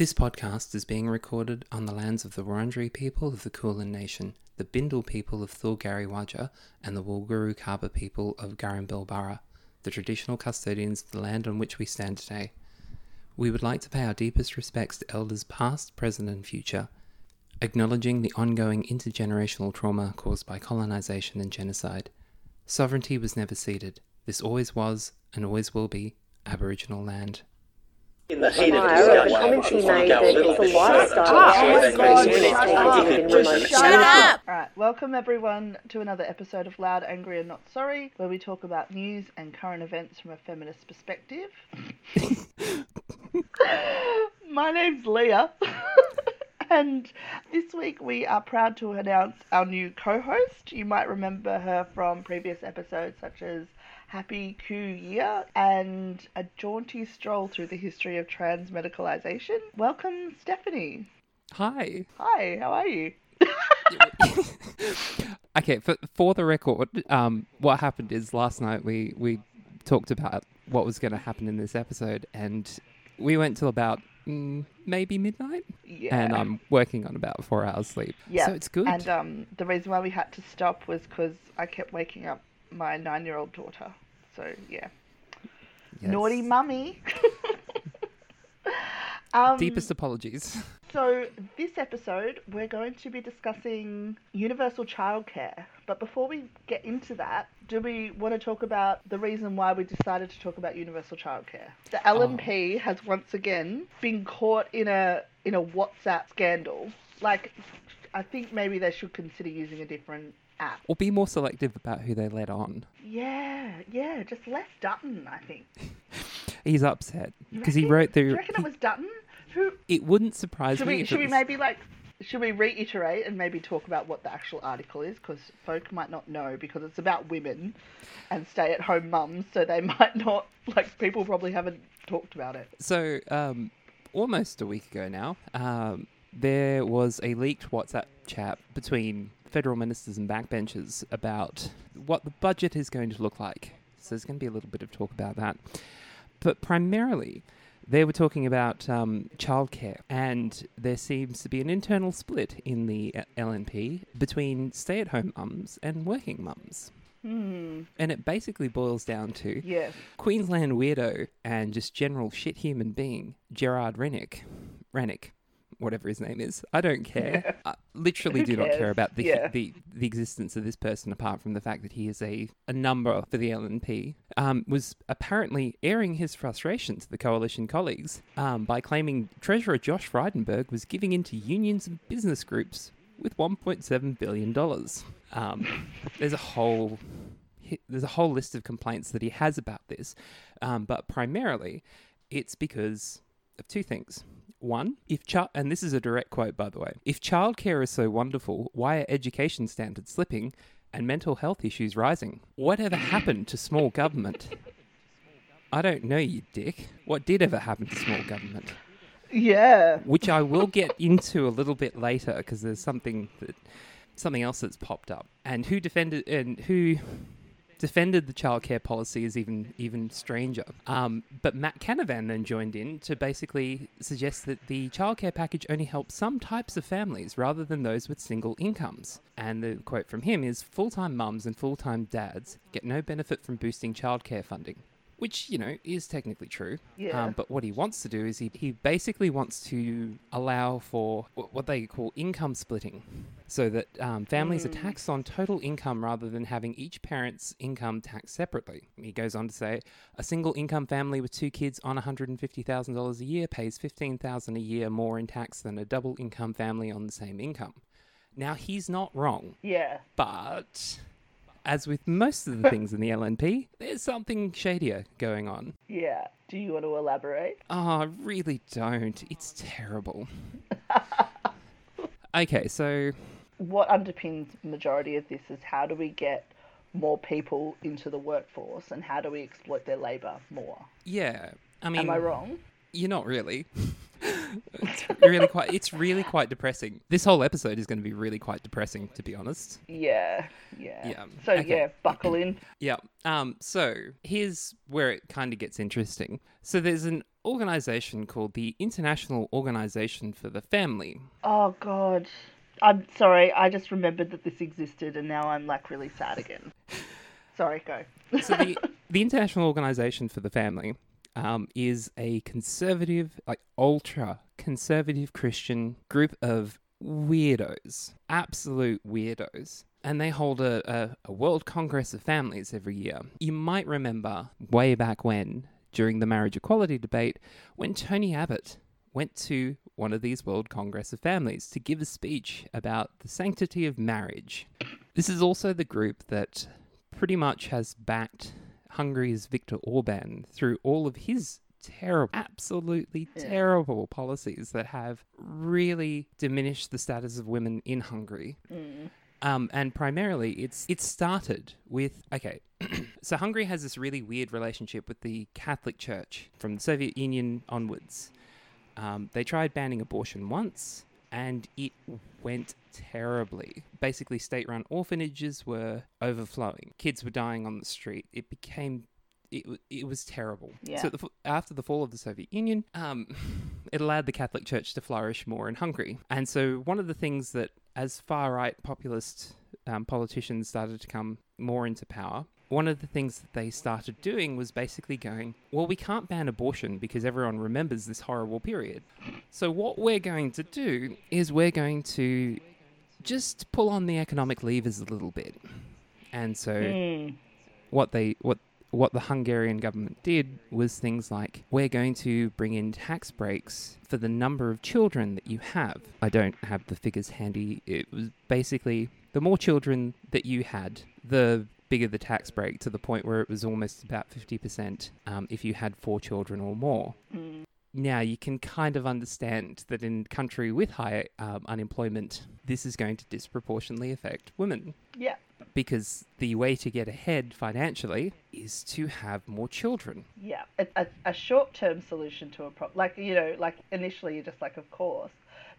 This podcast is being recorded on the lands of the Wurundjeri people of the Kulin Nation, the Bindal people of Thulgari and the Wulguru Kaba people of Garrambilbara, the traditional custodians of the land on which we stand today. We would like to pay our deepest respects to elders past, present, and future, acknowledging the ongoing intergenerational trauma caused by colonisation and genocide. Sovereignty was never ceded. This always was, and always will be, Aboriginal land. In the heat of the discussion, comments he we made go a little it's a bit lifestyle. further. My So God, they shut up. take it in Just remote shut action. up. All right, welcome everyone to another episode of Loud, Angry, and Not Sorry, where we talk about news and current events from a feminist perspective. My name's Leah, and this week we are proud to announce our new co host. You might remember her from previous episodes, such as Happy Q Year and a jaunty stroll through the history of trans medicalisation. Welcome, Stephanie. Hi. Hi, how are you? okay, for for the record, um, what happened is last night we we talked about what was going to happen in this episode, and we went till about mm, maybe midnight, Yeah. and I'm working on about four hours sleep. Yeah, so it's good. And um, the reason why we had to stop was because I kept waking up my nine-year-old daughter. So yeah, Yes. naughty mummy. um, Deepest apologies. So this episode, we're going to be discussing universal childcare. But before we get into that, do we want to talk about the reason why we decided to talk about universal childcare? The LNP has once again been caught in a in a WhatsApp scandal. Like, I think maybe they should consider using a different app. Or be more selective about who they let on. Yeah, yeah, just less Dutton, I think. He's upset because he wrote Do you the. reckon it was Dutton? Who? It wouldn't surprise Should me. we should we was- maybe like should we reiterate and maybe talk about what the actual article is because folk might not know because it's about women and stay-at-home mums, so they might not like people probably haven't talked about it. So, um, almost a week ago now, um, there was a leaked WhatsApp chat between federal ministers and backbenchers about what the budget is going to look like. So, there's going to be a little bit of talk about that. But primarily, they were talking about um, childcare, and there seems to be an internal split in the uh, LNP between stay at home mums and working mums. Hmm. And it basically boils down to Yeah. Queensland weirdo and just general shit human being, Gerard Rennick. Rennick, whatever his name is. I don't care. I literally Who do not care about the, Yeah. the the existence of this person apart from the fact that he is a, a number for the LNP. Um, was apparently airing his frustration to the coalition colleagues um, by claiming Treasurer Josh Frydenberg was giving in to unions and business groups with $1.7 billion. Um, there's a whole there's a whole list of complaints that he has about this, um, but primarily it's because of two things. One, if child, and this is a direct quote by the way, if childcare is so wonderful, why are education standards slipping and mental health issues rising? Whatever happened to small government? I don't know, you dick. What did ever happen to small government? Yeah. which I will get into a little bit later because there's something that something else that's popped up. And who defended and who defended the childcare policy is even even stranger. Um, but Matt Canavan then joined in to basically suggest that the childcare package only helps some types of families rather than those with single incomes. And the quote from him is full-time mums and full-time dads get no benefit from boosting childcare funding. Which, you know, is technically true. Yeah. Um, but what he wants to do is he, he basically wants to allow for what they call income splitting. So that um, families are taxed on total income rather than having each parent's income taxed separately. He goes on to say a single income family with two kids on $150,000 a year pays $15,000 a year more in tax than a double income family on the same income. Now, he's not wrong. Yeah. But as with most of the things in the LNP, there's something shadier going on. Yeah. Do you want to elaborate? Oh, I really don't. It's terrible. okay, so What underpins the majority of this is how do we get more people into the workforce and how do we exploit their labour more? yeah, I mean, Am I wrong? You're not really. it's really quite. It's really quite depressing. This whole episode is going to be really quite depressing, to be honest. Yeah, yeah. Yeah, So okay. yeah, buckle in. Yeah. Um. So here's where it kind of gets interesting. So there's an organization called the International Organization for the Family. Oh God. I'm sorry. I just remembered that this existed, and now I'm like really sad again. Sorry, go. So the the International Organization for the Family um, is a conservative, like ultra conservative Christian group of weirdos, absolute weirdos. And they hold a, a, a World Congress of Families every year. You might remember way back when, during the marriage equality debate, when Tony Abbott went to one of these World Congress of Families to give a speech about the sanctity of marriage. This is also the group that pretty much has backed Hungary's Viktor Orban through all of his terrible, absolutely Yeah. terrible policies that have really diminished the status of women in Hungary. Mm. Um, and primarily, it's it started with okay. so Hungary has this really weird relationship with the Catholic Church from the Soviet Union onwards. Um, they tried banning abortion once, and it went terribly. Basically, state-run orphanages were overflowing. Kids were dying on the street. It became it, it was terrible. Yeah. So the, after the fall of the Soviet Union, um, it allowed the Catholic Church to flourish more in Hungary. And so one of the things that, as far right populist um, politicians started to come more into power, one of the things that they started doing was basically going, well, we can't ban abortion because everyone remembers this horrible period. So what we're going to do is we're going to just pull on the economic levers a little bit. And so Mm. what they what what the Hungarian government did was things like we're going to bring in tax breaks for the number of children that you have. I don't have the figures handy. It was basically the more children that you had, the bigger the tax break to the point where it was almost about 50% um, if you had four children or more. Mm. Now, you can kind of understand that in a country with high um, unemployment, this is going to disproportionately affect women Yeah. because the way to get ahead financially is to have more children. Yeah, a, a, a short-term solution to a problem, like you know, like initially you're just like, of course,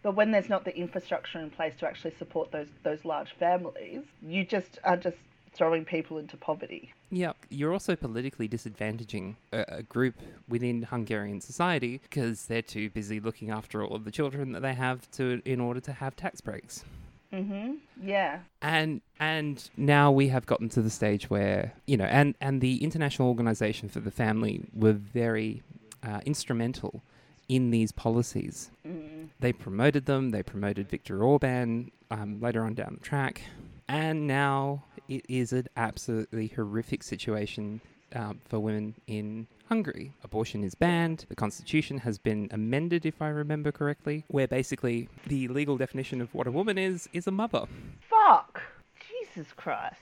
but when there's not the infrastructure in place to actually support those those large families, you just are just throwing people into poverty. Yeah, you're also politically disadvantaging a, a group within Hungarian society because they're too busy looking after all of the children that they have to in order to have tax breaks. Mhm. Yeah. And and now we have gotten to the stage where you know, and and the International Organization for the Family were very uh, instrumental in these policies. Mm. They promoted them. They promoted Viktor Orban um, later on down the track, and now it is an absolutely horrific situation um, for women in Hungary. Abortion is banned. The constitution has been amended, if I remember correctly, where basically the legal definition of what a woman is is a mother. Fuck. Jesus Christ.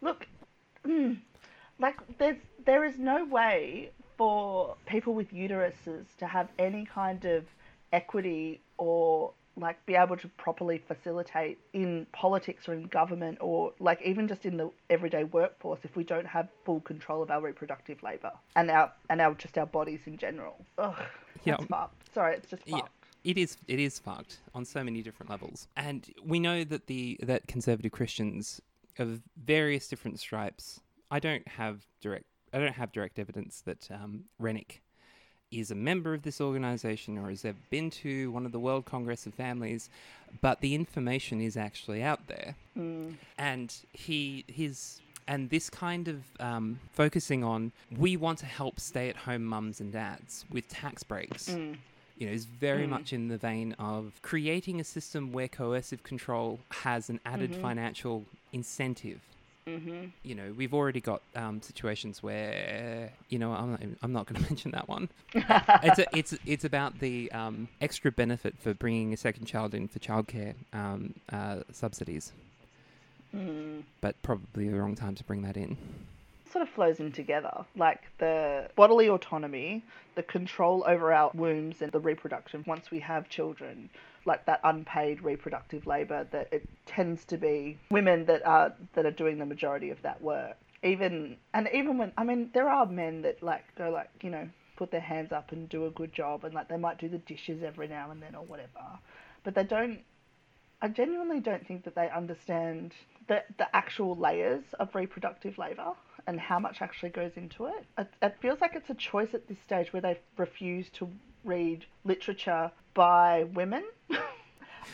Look, mm, like there's there is no way for people with uteruses to have any kind of equity or like be able to properly facilitate in politics or in government or like even just in the everyday workforce if we don't have full control of our reproductive labor and our and our just our bodies in general. Ugh, Yeah. fucked. Sorry, it's just Yeah. fucked. It is it is fucked on so many different levels. And we know that the that conservative Christians of various different stripes I don't have direct I don't have direct evidence that um, Rennick is a member of this organization or has ever been to one of the World Congress of Families, but the information is actually out there. Mm. And he his and this kind of um, focusing on we want to help stay-at-home mums and dads with tax breaks Mm. you know, is very Mm. much in the vein of creating a system where coercive control has an added Mhm. financial incentive. Mhm. You know, we've already got um, situations where, you know, I'm not, I'm not going to mention that one. It's a, it's it's about the um, extra benefit for bringing a second child in for childcare um, uh, subsidies, Mm. but probably the wrong time to bring that in. sort of flows in together. Like the bodily autonomy, the control over our wombs and the reproduction once we have children, like that unpaid reproductive labor that it tends to be women that are that are doing the majority of that work. Even and even when I mean there are men that like go like, you know, put their hands up and do a good job and like they might do the dishes every now and then or whatever. But they don't I genuinely don't think that they understand the the actual layers of reproductive labor and how much actually goes into it. it. It feels like it's a choice at this stage where they refuse to read literature by women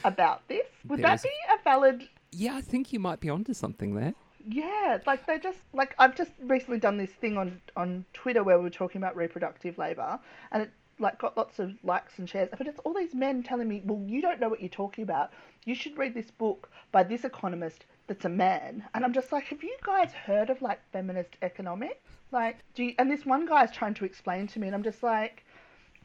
about this. Would that be a valid Yeah, I think you might be onto something there. yeah, like they just like I've just recently done this thing on on Twitter where we were talking about reproductive labor, and it like got lots of likes and shares. But it's all these men telling me, "Well, you don't know what you're talking about. You should read this book by this economist that's a man." And I'm just like, "Have you guys heard of like feminist economics? Like, do you?" And this one guy is trying to explain to me, and I'm just like.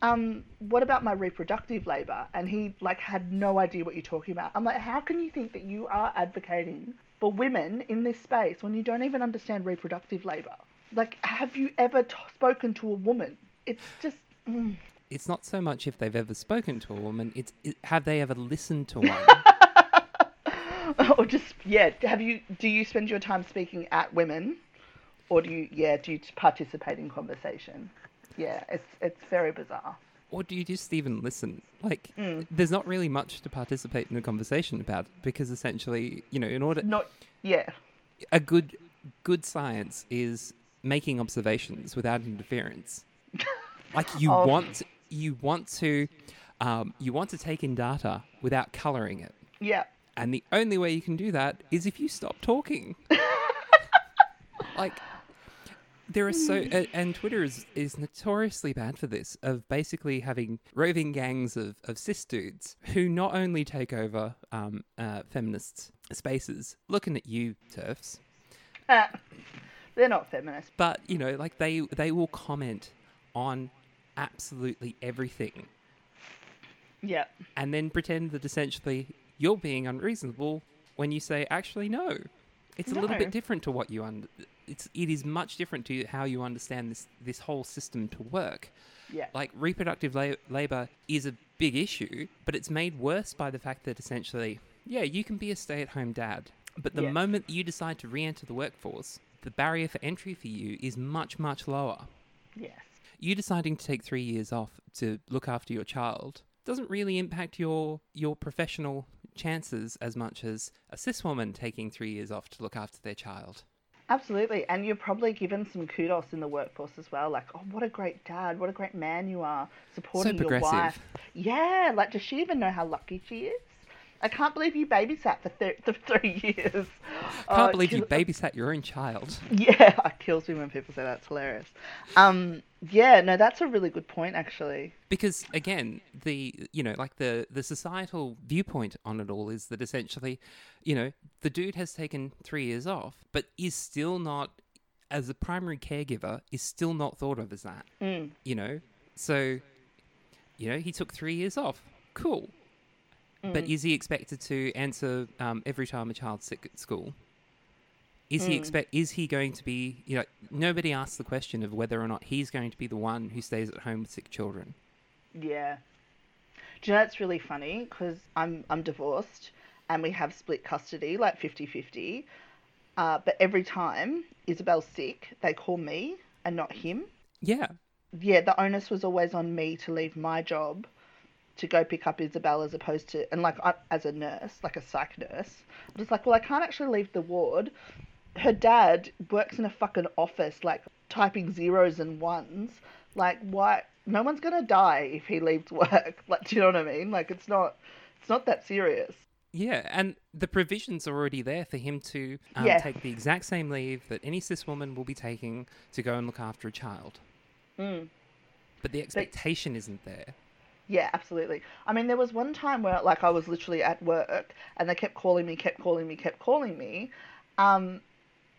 Um, what about my reproductive labor? And he like had no idea what you're talking about. I'm like, how can you think that you are advocating for women in this space when you don't even understand reproductive labor? Like, have you ever t- spoken to a woman? It's just, mm. It's not so much if they've ever spoken to a woman, it's it, have they ever listened to one? or just yeah. Have you? Do you spend your time speaking at women, or do you yeah? Do you participate in conversation? Yeah, it's it's very bizarre. or do you just even listen? Like, Mm. there's not really much to participate in a conversation about because essentially, you know, in order Not yeah. a good good science is making observations without interference. like you Oh. want you want to um, you want to take in data without coloring it, Yeah. and the only way you can do that is if you stop talking. like there are so a- and Twitter is is notoriously bad for this of basically having roving gangs of, of cis dudes who not only take over um, uh, feminists spaces, looking at you turfs, Uh, they're not feminist. but you know like they they will comment on absolutely everything Yeah. and then pretend that essentially you're being unreasonable when you say actually no it's a little bit different to what you under it's it is much different to how you understand this this whole system to work Yeah. like reproductive la- labor is a big issue but it's made worse by the fact that essentially yeah you can be a stay-at-home dad but the Yeah. moment you decide to re-enter the workforce the barrier for entry for you is much much lower Yes. you deciding to take three years off to look after your child doesn't really impact your your professional chances as much as a cis woman taking three years off to look after their child. Absolutely. And you're probably given some kudos in the workforce as well. Like, oh, what a great dad. What a great man you are supporting your wife. Yeah. Like, does she even know how lucky she is? I can't believe you babysat for, th- for three years. I can't Oh, believe you babysat your own child. Yeah, it kills me when people say that. It's hilarious. Um, yeah, no, that's a really good point, actually. Because again, the you know, like the the societal viewpoint on it all is that essentially, you know, the dude has taken three years off, but is still not as a primary caregiver is still not thought of as that. Mm. you know so you know he took three years off cool but is he expected to answer um, every time a child's sick at school is he expect is he going to be you know nobody asks the question of whether or not he's going to be the one who stays at home with sick children Yeah. Do you know it's really funny? Because I'm, I'm divorced and we have split custody, like 50 50. Uh, but every time Isabel's sick, they call me and not him. yeah Yeah, the onus was always on me to leave my job to go pick up Isabel as opposed to, and like I, as a nurse, like a psych nurse. I'm just like, well, I can't actually leave the ward. Her dad works in a fucking office, like typing zeros and ones. Like, why? No one's gonna die if he leaves work. Like, do you know what I mean? Like, it's not, it's not that serious. yeah and the provisions are already there for him to um, take the exact same leave that any cis woman will be taking to go and look after a child Mm. but the expectation isn't there Yeah, absolutely. I mean, there was one time where, like, I was literally at work and they kept calling me, kept calling me, kept calling me. Um,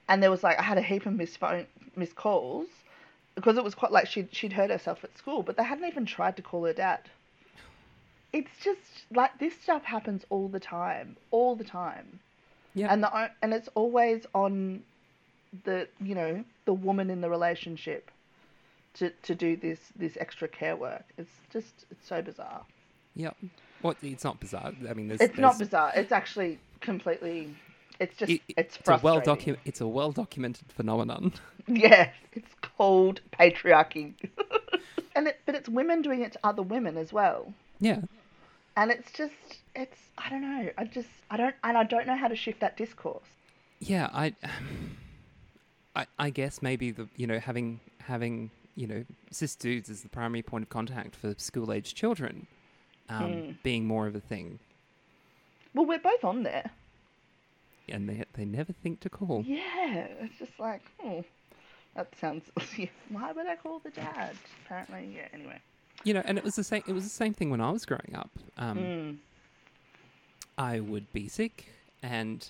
and there was like, I had a heap of missed phone, missed calls because it was quite like she'd, she'd hurt herself at school, but they hadn't even tried to call her dad. It's just like this stuff happens all the time, all the time. yeah And the and it's always on the you know the woman in the relationship to to do this this extra care work. It's just it's so bizarre. Yep. What? It's not bizarre. I mean, there's. It's not bizarre. It's actually completely. It's just. it- it's it's a well docu- It's a well documented phenomenon. Yeah, it's called patriarchy. and it, but it's women doing it to other women as well. yeah. And it's just, it's. I don't know. I just, I don't, and I don't know how to shift that discourse. Yeah. I. I, I guess maybe the you know having having you know cis dudes as the primary point of contact for school aged children um, Hmm. being more of a thing, Well, we're both on there. and they they never think to call. Yeah, it's just like, oh, that sounds. Why would I call the dad? Apparently, yeah. Anyway. You know, and it was the same. It was the same thing when I was growing up. Um, Mm. I would be sick, and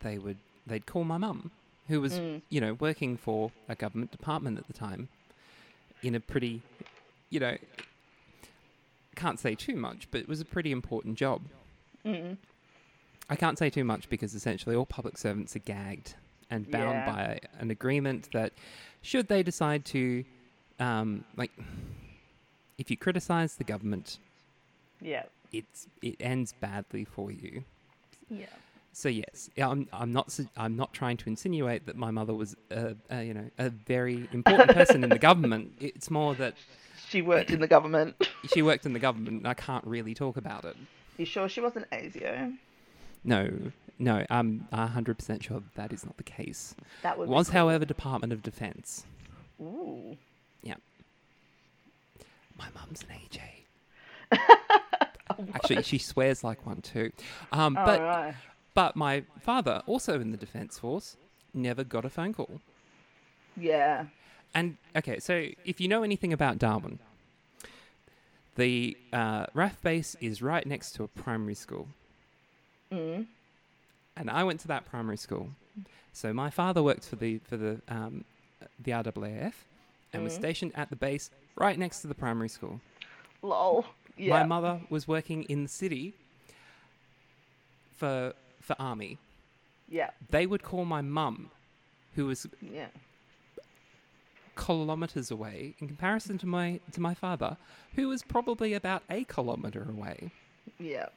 they would they'd call my mum, who was Mm. you know working for a government department at the time, in a pretty, you know, can't say too much, but it was a pretty important job. Mm. I can't say too much because essentially all public servants are gagged and bound Yeah. by an agreement that, should they decide to, um, like, if you criticize the government, Yeah. it's it ends badly for you. Yeah. So yes, I'm I'm not I'm not trying to insinuate that my mother was a, a you know a very important person in the government. It's more that She worked in the government. she worked in the government, and I can't really talk about it. You sure she wasn't ASIO? No, no, I'm 100 percent sure that, that is not the case. That would was, be cool. however, Department of Defence. Ooh. Yeah. My mum's an AJ. Actually, she swears like one too. Um, All but right. But my father, also in the Defence Force, never got a phone call. Yeah. And okay, so if you know anything about Darwin, the uh, RAAF base is right next to a primary school, Mm. and I went to that primary school. So my father worked for the for the um, the RAAF and was Mhm. stationed at the base right next to the primary school. Lol. Yeah. My mother was working in the city for for army. Yeah. They would call my mum, who was Yeah. kilometers away in comparison to my to my father, who was probably about a kilometer away. Yeah.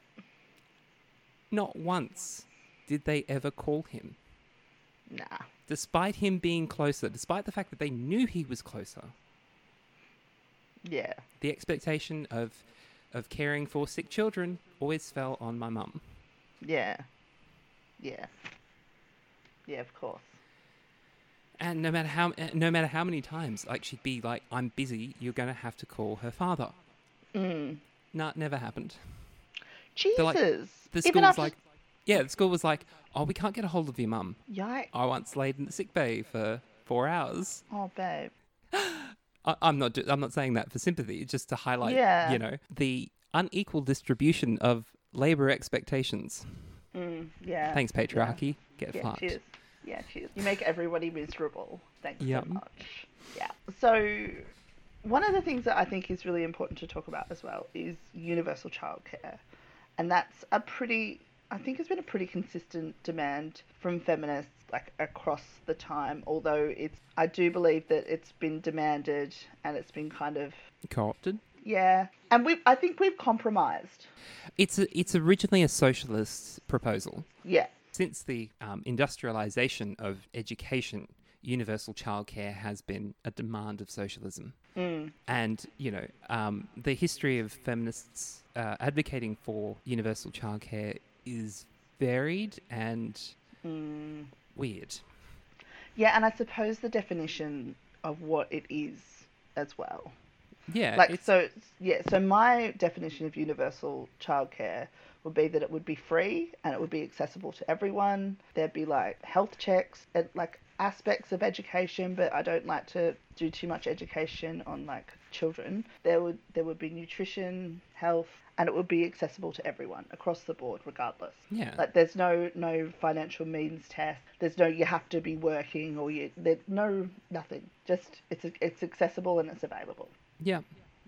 Not once did they ever call him, Nah. despite him being closer, despite the fact that they knew he was closer. Yeah. The expectation of of caring for sick children always fell on my mum. Yeah. Yeah. Yeah, of course. And no matter how no matter how many times, like she'd be like, "I'm busy. You're going to have to call her father." Mm. Nah, never happened. Jesus. like- The school Even was after... like, yeah, the school was like, "Oh, we can't get a hold of your mum." Yikes. I once laid in the sick bay for four hours. Oh, babe. I, I'm not. I'm not saying that for sympathy. It's just to highlight, Yeah. you know, the unequal distribution of labor expectations. Mm. Yeah. Thanks, patriarchy. Get Yeah, fucked. cheers. Yeah, cheers. You make everybody miserable. Thanks Yep. so much. Yeah. So, one of the things that I think is really important to talk about as well is universal childcare. And that's a pretty, I think it's been a pretty consistent demand from feminists like across the time. Although it's, I do believe that it's been demanded and it's been kind of, Co-opted. Yeah. And we, I think we've compromised. It's a, it's originally a socialist proposal. Yeah. Since the um, industrialization of education, universal childcare has been a demand of socialism. Mm. And, you know, um, the history of feminists uh, advocating for universal childcare is varied and Mm. weird. Yeah, and I suppose the definition of what it is as well. Yeah. like it's, so yeah so my definition of universal childcare would be that it would be free and it would be accessible to everyone. There'd be like health checks and like aspects of education but i don't like to do too much education on like children. There would there would be nutrition health and it would be accessible to everyone across the board regardless. Yeah. like there's no no financial means test. There's no you have to be working or you there's no nothing. Just it's it's accessible and it's available Yeah,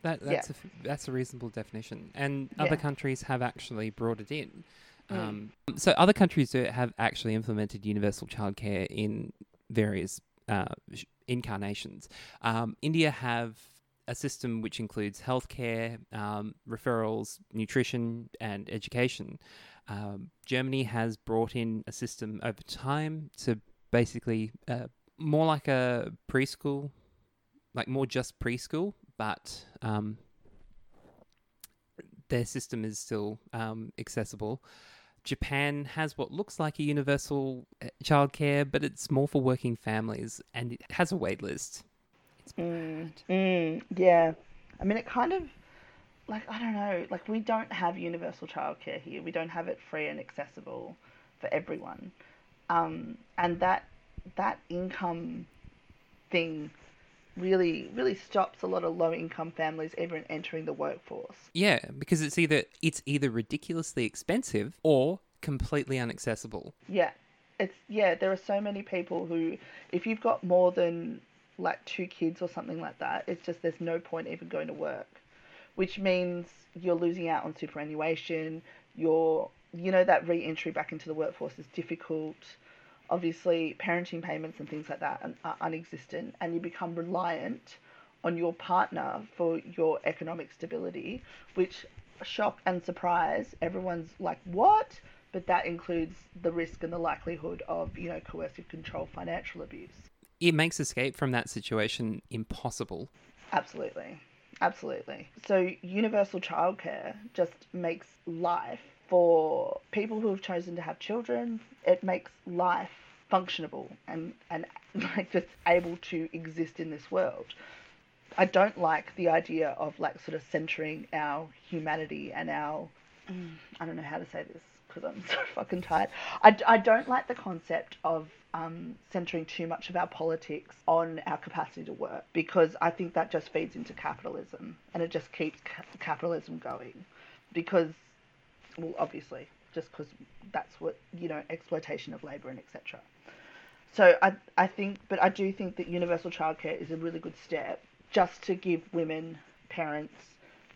that Yeah. that's that's a reasonable definition, and other Yeah. countries have actually brought it in. Mm. Um, so other countries do have actually implemented universal childcare in various uh, incarnations. Um, India have a system which includes healthcare, um, referrals, nutrition, and education. Um, Germany has brought in a system over time to basically uh, more like a preschool, like more just preschool, but um, their system is still um, accessible. Japan has what looks like a universal uh, childcare, but it's more for working families and it has a wait list. It's Mm, mm, yeah. I mean, it kind of, like, I don't know, like, we don't have universal childcare here. We don't have it free and accessible for everyone. Um, and that, that income thing really, really stops a lot of low income families even entering the workforce. Yeah, because it's either it's either ridiculously expensive or completely inaccessible. Yeah. It's, yeah, there are so many people who, if you've got more than like two kids or something like that, it's just there's no point even going to work, which means you're losing out on superannuation. You're, you know, that re entry back into the workforce is difficult. Obviously, parenting payments and things like that are, unexistent, and you become reliant on your partner for your economic stability, which shock and surprise, everyone's like, what? But that includes the risk and the likelihood of, you know, coercive control, financial abuse. It makes escape from that situation impossible. Absolutely. Absolutely. So, universal childcare just makes life for people who have chosen to have children, it makes life functionable and, and like just able to exist in this world. I don't like the idea of like sort of centering our humanity and our I don't know how to say this because I'm so fucking tired. I, I don't like the concept of um, centering too much of our politics on our capacity to work because I think that just feeds into capitalism and it just keeps ca- capitalism going because, well, obviously, just because that's what, you know, exploitation of labour and etc. So I, I think, but I do think that universal childcare is a really good step just to give women, parents,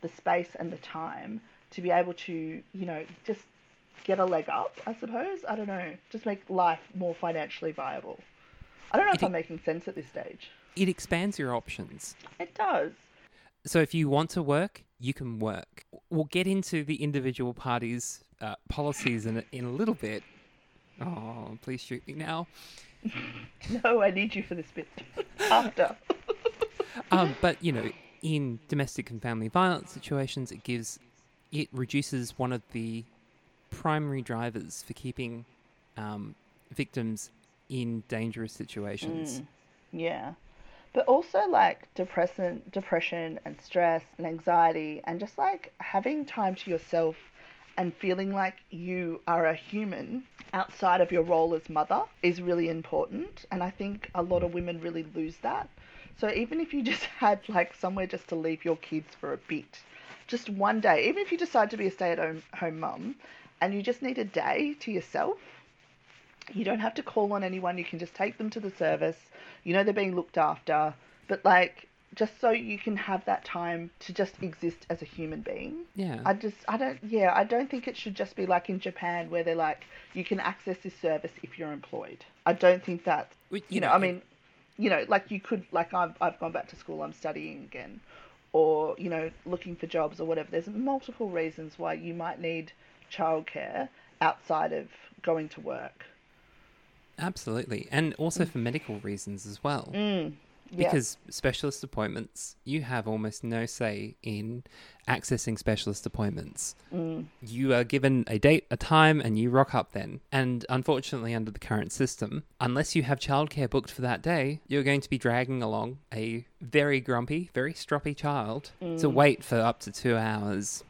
the space and the time to be able to, you know, just get a leg up, I suppose. I don't know. Just make life more financially viable. I don't know if I'm making sense at this stage. It expands your options. It does. So if you want to work, you can work. We'll get into the individual parties' uh, policies in a, in a little bit. Oh, please shoot me now. No, I need you for this bit. After. Um, but you know, in domestic and family violence situations, it gives it reduces one of the primary drivers for keeping um, victims in dangerous situations. Mm, yeah. But also like depression, depression and stress and anxiety and just like having time to yourself and feeling like you are a human outside of your role as mother is really important and I think a lot of women really lose that. So even if you just had like somewhere just to leave your kids for a bit, just one day, even if you decide to be a stay-at-home home mum and you just need a day to yourself, you don't have to call on anyone. You can just take them to the service. You know they're being looked after. But like, just so you can have that time to just exist as a human being. Yeah. I just, I don't, yeah, I don't think it should just be like in Japan where they're like, you can access this service if you're employed. I don't think that, Which, you, know, I mean, you know, like you could, like I've, I've gone back to school, I'm studying again, or, you know, looking for jobs or whatever. There's multiple reasons why you might need childcare outside of going to work. Absolutely, and also for medical reasons as well. Mm, yeah. Because specialist appointments, you have almost no say in accessing specialist appointments. Mm, You are given a date, a time, and you rock up then. And unfortunately, under the current system, unless you have childcare booked for that day, you're going to be dragging along a very grumpy, very stroppy child to Mm. wait for up to two hours.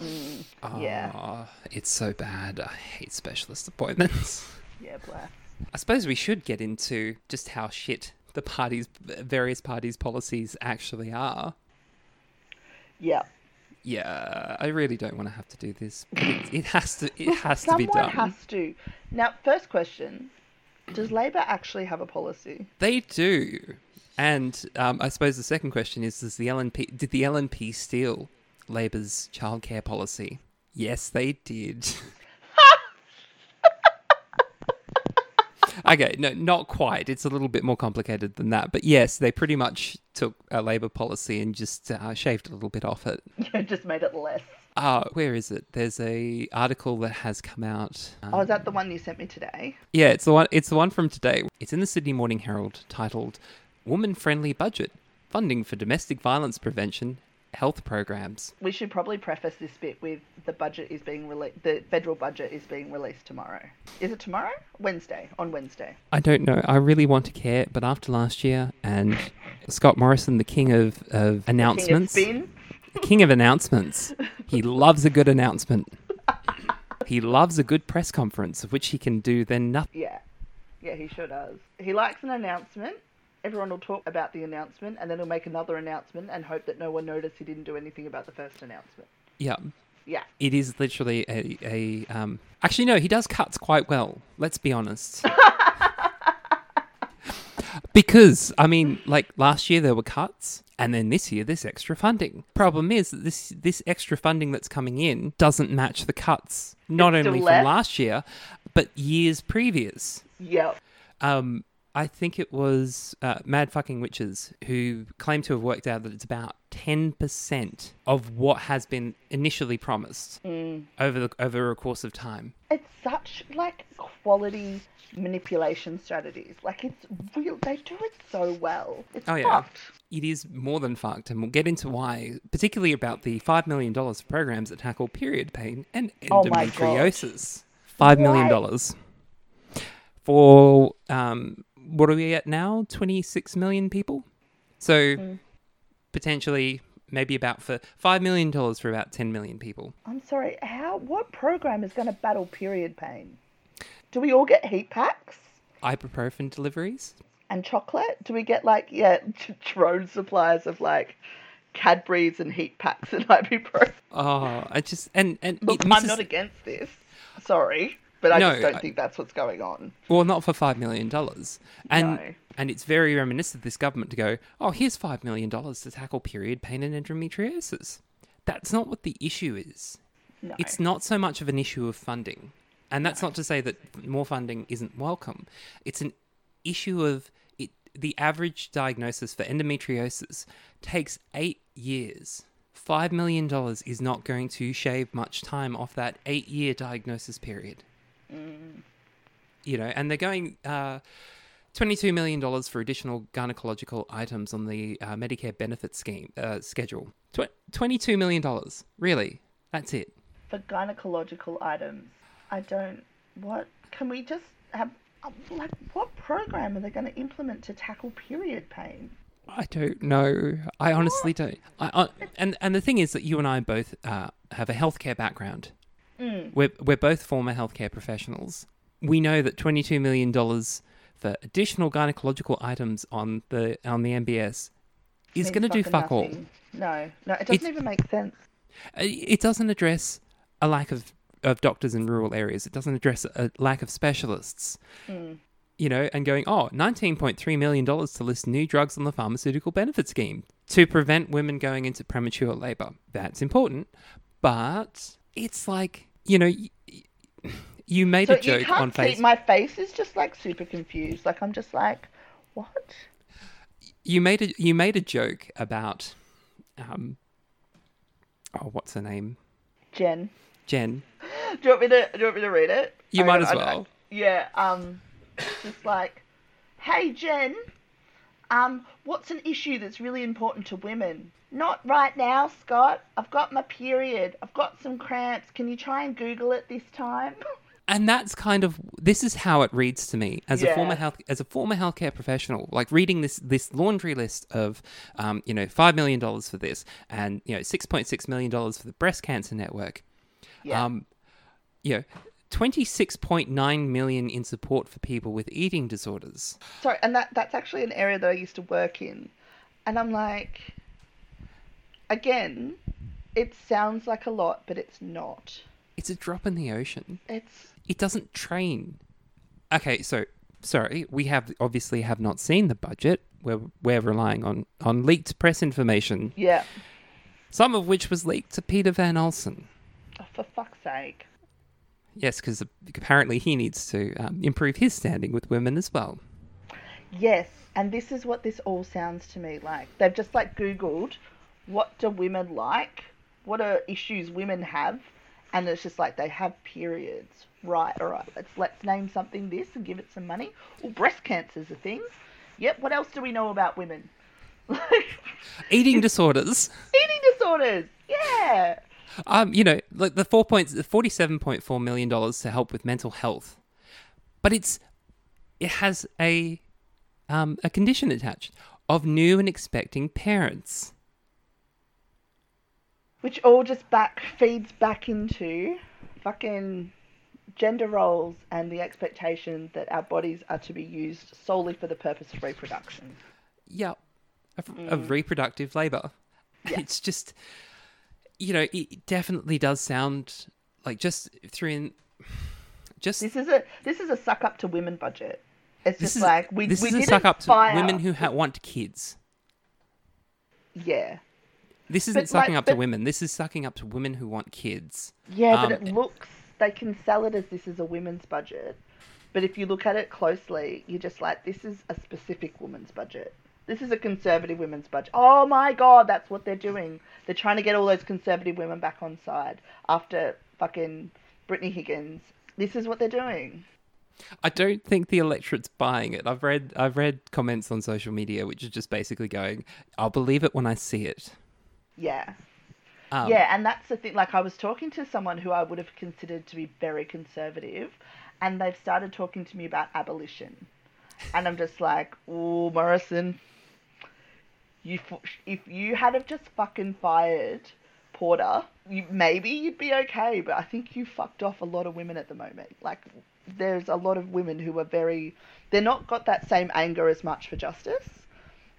mm, Oh, Yeah. It's so bad. I hate specialist appointments. yeah, bless. I suppose we should get into just how shit the parties, various parties' policies actually are. Yeah. Yeah, I really don't want to have to do this, it, it has to. It has to be done. someone has to. Now, first question: Does Labor actually have a policy? They do, and um, I suppose the second question is: Does the LNP did the LNP steal Labor's childcare policy? Yes, they did. okay, no, not quite. It's a little bit more complicated than that, but yes, they pretty much took a Labor policy and just uh, shaved a little bit off it. Yeah, just made it less. Uh, where is it? There's a article that has come out. Oh, is um, that the one you sent me today? Yeah, it's the one. It's the one from today. It's in the Sydney Morning Herald, titled "Woman-Friendly Budget: Funding for Domestic Violence Prevention health programs. We should probably preface this bit with the budget is being released. The federal budget is being released tomorrow. Is it tomorrow? Wednesday. On Wednesday. I don't know. I really want to care, but after last year and Scott Morrison, the king of, of announcements, King of king of announcements, he loves a good announcement. He loves a good press conference, of which he can do then nothing. Yeah. Yeah, he sure does. He likes an announcement. Everyone will talk about the announcement, and then he'll make another announcement and hope that no one noticed he didn't do anything about the first announcement. Yeah, Yeah. it is literally a, a um. Actually, no, he does cuts quite well. Let's be honest. because I mean, like last year there were cuts, and then this year there's extra funding. Problem is that this this extra funding that's coming in doesn't match the cuts, not only from last year, but years previous. Yep. Um, I think it was uh, Mad Fucking Witches who claimed to have worked out that it's about ten percent of what has been initially promised Mm. over the over a course of time. It's such like quality manipulation strategies. Like it's real. They do it so well. It's Oh, yeah. fucked. It is more than fucked, and we'll get into why, particularly about the five million dollars for programs that tackle period pain and Oh endometriosis. 5 million dollars for um, what are we at now? Twenty six million people. So Mm. potentially, maybe about for five million dollars for about ten million people. I'm sorry. How? What program is going to battle period pain? Do we all get heat packs Ibuprofen deliveries. and chocolate? Do we get like yeah drone supplies of like Cadbury's and heat packs and ibuprofen? Oh, I just and and Look, I'm not against this. Sorry, but I No, just don't I- think that's what's going on. Well, not for five million dollars, and No. and it's very reminiscent of this government to go, oh, here's five million dollars to tackle period pain and endometriosis. That's not what the issue is. No. It's not so much of an issue of funding, and that's not to say that more funding isn't welcome. It's an issue of it. The average diagnosis for endometriosis takes eight years. Five million dollars is not going to shave much time off that eight-year diagnosis period you know, and they're going uh, twenty-two million dollars for additional gynecological items on the uh, Medicare benefit scheme uh, schedule. Tw- Twenty-two million dollars, really? That's it? for gynecological items. I don't. What can we just have? Like, what program are they going to implement to tackle period pain? I don't know. I honestly don't. I, I, and and the thing is that you and I both uh, have a healthcare background. Mm. We're we're both former healthcare professionals. We know that twenty-two million dollars for additional gynecological items on the on the MBS is going to do fuck all. No, no, it doesn't It's- even make sense. Uh, It doesn't address a lack of, of doctors in rural areas. It doesn't address a lack of specialists. Mm. You know, and going, oh, $19.3 million to list new drugs on the pharmaceutical benefit scheme to prevent women going into premature labor. That's important. But it's like, you know, y- y- you made So a joke on. Facebook. My face is just like super confused. Like I'm just like, what? You made a you made a joke about, um, oh, what's her name? Jen, Jen. do you want me to? Do you want me to read it? You I might don't- as I well. Yeah. Um, just like, hey Jen, um, what's an issue that's really important to women? Not right now, Scott. I've got my period. I've got some cramps. Can you try and Google it this time? and that's kind of this is how it reads to me as a former health as a former healthcare professional like reading this this laundry list of um, you know five million dollars for this and you know six point six million dollars for the breast cancer network Yeah. um you know 26.9 million in support for people with eating disorders Sorry, and that that's actually an area that I used to work in, and I'm like, again, it sounds like a lot, but it's not. it's a drop in the ocean It's it doesn't train okay so sorry we have obviously have not seen the budget we're, we're relying on on leaked press information yeah. some of which was leaked to Peter van Onselen. Oh, for fuck's sake. Yes, because apparently he needs to um, improve his standing with women as well. Yes, and this is what this all sounds to me like. They've just like Googled what do women like? What are issues women have? And it's just like they have periods. Right, all right. Let's let's name something this and give it some money. Well, breast cancer's a thing. Yep. What else do we know about women? Eating disorders. eating disorders. Yeah. Um, you know, like the four points, the forty-seven point four million dollars to help with mental health, but it's it has a um, a condition attached of new and expecting parents. Which all just back feeds back into fucking gender roles and the expectation that our bodies are to be used solely for the purpose of reproduction. Yeah, of, of reproductive labor. Yeah. It's just, you know, it definitely does sound like just through in, just This is a this is a suck up to women budget. It's just is like we this we is a suck up to fire- women who ha- want kids. yeah This isn't But, sucking like, up to women. This is sucking up to women who want kids. yeah, but Um, it looks they can sell it as this is a women's budget, but if you look at it closely, you're just like this is a specific woman's budget. This is a conservative women's budget. Oh my god, that's what they're doing. They're trying to get all those conservative women back on side after fucking Brittany Higgins. This is what they're doing. I don't think the electorate's buying it. I've read I've read comments on social media which are just basically going, "I'll believe it when I see it." Yeah. Um, yeah, and that's the thing. Like, I was talking to someone who I would have considered to be very conservative, and they've started talking to me about abolition. And I'm just like, oh, Morrison, you if you had have just fucking fired Porter, you, maybe you'd be okay. But I think you fucked off a lot of women at the moment. Like, there's a lot of women who are very, they're not got that same anger as much for justice.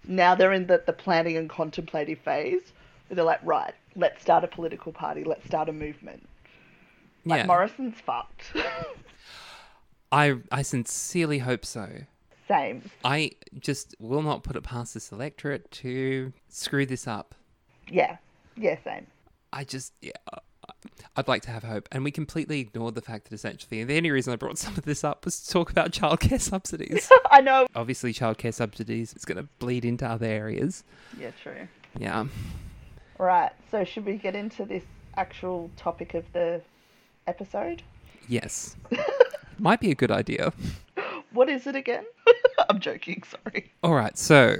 Now they're in the, the planning and contemplative phase where they're like, right, let's start a political party, let's start a movement. Like yeah. Morrison's fucked. I I sincerely hope so. Same. I just will not put it past this electorate to screw this up. Yeah. Yeah, same. I just yeah, I'd like to have hope, and we completely ignored the fact that essentially the only reason I brought some of this up was to talk about childcare subsidies. I know. Obviously, childcare subsidies is going to bleed into other areas. Yeah, true. Yeah. Right. So should we get into this actual topic of the episode? Yes. Might be a good idea. What is it again? I'm joking, sorry. All right, so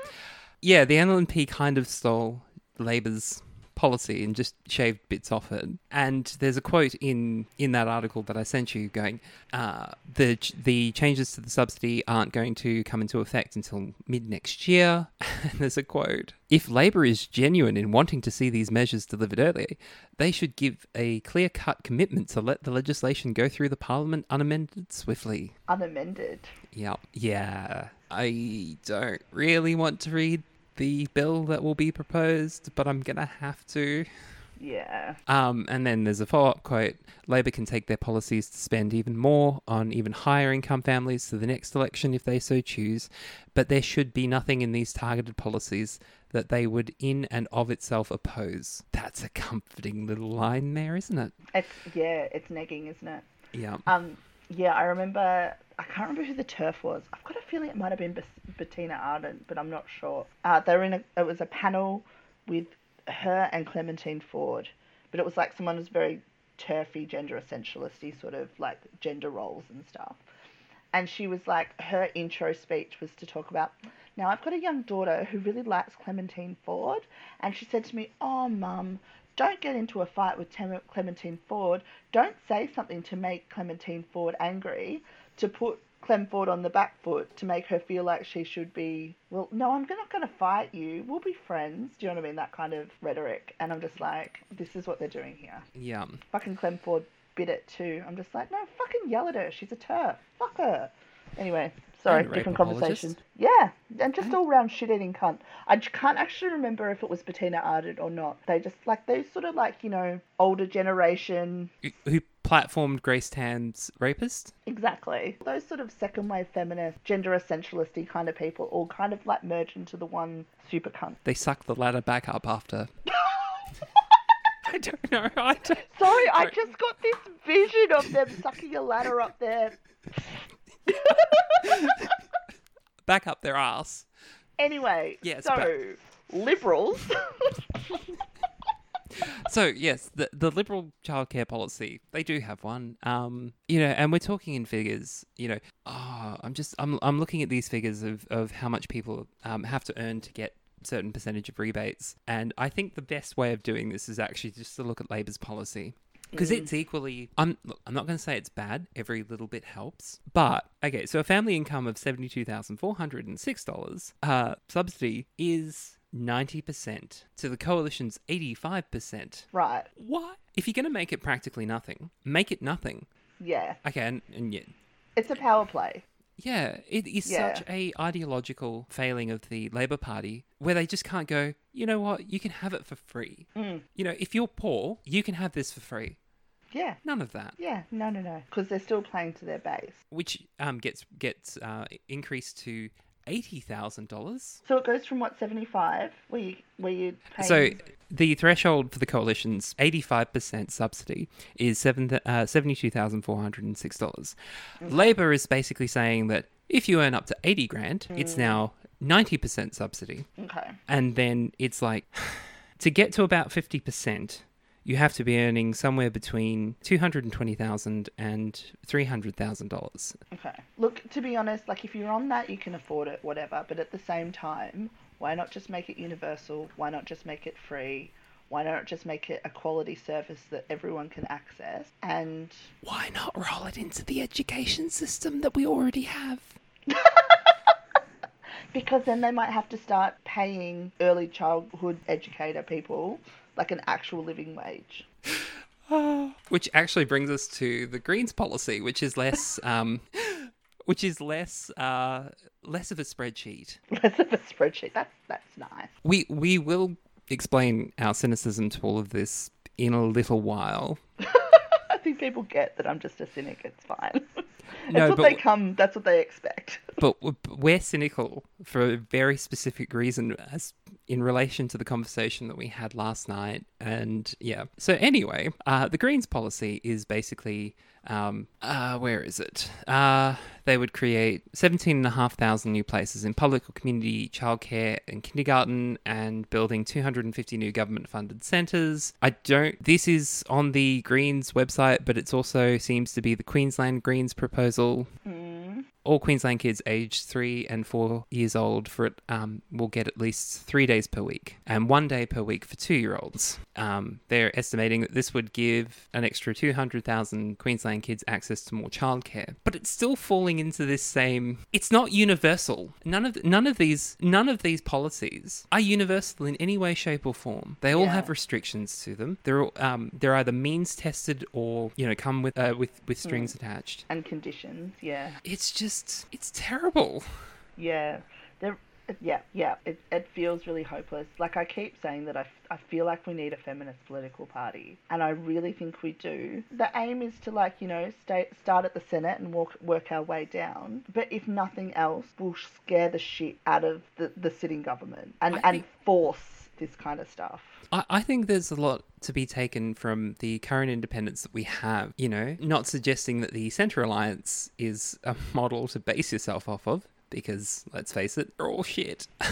yeah, the NLNP kind of stole Labor's policy and just shaved bits off it. And there's a quote in in that article that I sent you going, uh, the the changes to the subsidy aren't going to come into effect until mid next year. And there's a quote: If Labor is genuine in wanting to see these measures delivered early, they should give a clear cut commitment to let the legislation go through the Parliament unamended swiftly. Unamended. Yeah. Yeah. I don't really want to read the bill that will be proposed, but I'm going to have to. Yeah. Um, and then there's a follow up quote Labor can take their policies to spend even more on even higher income families to the next election if they so choose, but there should be nothing in these targeted policies that they would in and of itself oppose. That's a comforting little line there, isn't it? It's yeah, it's negging, isn't it? Yeah. Um, yeah, I remember. I can't remember who the turf was. I've got a feeling it might have been Bettina Arndt, but I'm not sure. Uh, they were in a. It was a panel with her and Clementine Ford, but it was like someone who's very turfy, gender essentialisty, sort of like gender roles and stuff. And she was like, her intro speech was to talk about. Now I've got a young daughter who really likes Clementine Ford, and she said to me, "Oh, mum." Don't get into a fight with Clementine Ford. Don't say something to make Clementine Ford angry, to put Clem Ford on the back foot, to make her feel like she should be, well, no, I'm not going to fight you. We'll be friends. Do you know what I mean? That kind of rhetoric. And I'm just like, this is what they're doing here. Yeah. Fucking Clem Ford bit it too. I'm just like, no, fucking yell at her. She's a turf. Fuck her. Anyway, sorry, different conversation. Yeah, and just oh. all round shit eating cunt. I can't actually remember if it was Bettina Arndt or not. They just like those sort of like you know older generation. Who platformed Grace Tame's rapist? Exactly. Those sort of second wave feminist, gender essentialisty kind of people all kind of like merge into the one super cunt. They suck the ladder back up after. I don't know. I don't... Sorry, I just got this vision of them sucking a ladder up there. Back up their ass. Anyway, Yes, so liberals. so yes, the the liberal childcare policy they do have one. Um, you know, and we're talking in figures. You know, oh, I'm just I'm I'm looking at these figures of of how much people um, have to earn to get certain percentage of rebates, and I think the best way of doing this is actually just to look at Labor's policy. Because it's equally, I'm look, I'm not going to say it's bad. Every little bit helps, but okay. So a family income of seventy two thousand four hundred and six dollars, uh, subsidy is 90% to the coalition's 85%. Right. What? If you're going to make it practically nothing, make it nothing. Yeah. Okay, and, and yet, It's a power play. Yeah, it is Yeah. such a ideological failing of the Labour Party where they just can't go, you know what, you can have it for free. Mm. You know, if you're poor, you can have this for free. Yeah. None of that. Yeah. No, no, no. Because they're still playing to their base. Which um, gets gets uh, increased to $80,000. So it goes from what seventy five, where you where you pay. So the threshold for the coalition's 85% subsidy is seven uh, $72,406. Labor is basically saying that if you earn up to 80 grand, it's now 90% subsidy. okay. And then it's like to get to about 50%, you have to be earning somewhere between $220,000 and $300,000. Okay. Look, to be honest, like if you're on that, you can afford it, whatever. But at the same time, why not just make it universal? Why not just make it free? Why not just make it a quality service that everyone can access? And Why not roll it into the education system that we already have? because then they might have to start paying early childhood educator people like an actual living wage. Which actually brings us to the Greens policy, which is less, um, which is less, uh, less of a spreadsheet. Less of a spreadsheet. That's that's nice. We we will explain our cynicism to all of this in a little while. I think people get that I'm just a cynic. It's fine. That's No, what but they come. That's what they expect. but we're cynical for a very specific reason as in relation to the conversation that we had last night and yeah. So anyway uh, the greens policy is basically um, uh, where is it? Uh, they would create 17,500 new places in public or community childcare and kindergarten and building 250 new government funded centres. I don't this is on the greens website but it also seems to be the queensland greens proposal all Queensland kids aged three and four years old for it um, will get at least three days per week and one day per week for two year olds. Um, they're estimating that this would give an extra 200,000 Queensland kids access to more childcare. But it's still falling into this same. It's not universal. None of none of these none of these policies are universal in any way, shape, or form. They all Yeah. have restrictions to them. They're um, they're either means tested or you know come with uh, with with strings attached And conditions. Yeah. it's just it's terrible Yeah. They're, yeah, yeah. It, it feels really hopeless. Like I keep saying that I, I feel like we need a feminist political party, and I really think we do. The aim is to like you know stay, start at the Senate and walk, work our way down. But if nothing else, we'll scare the shit out of the, the sitting government and I and think- force this kind of stuff. I, I think there's a lot to be taken from the current independents that we have you know not suggesting that the centre alliance is a model to base yourself off of because let's face it they're all shit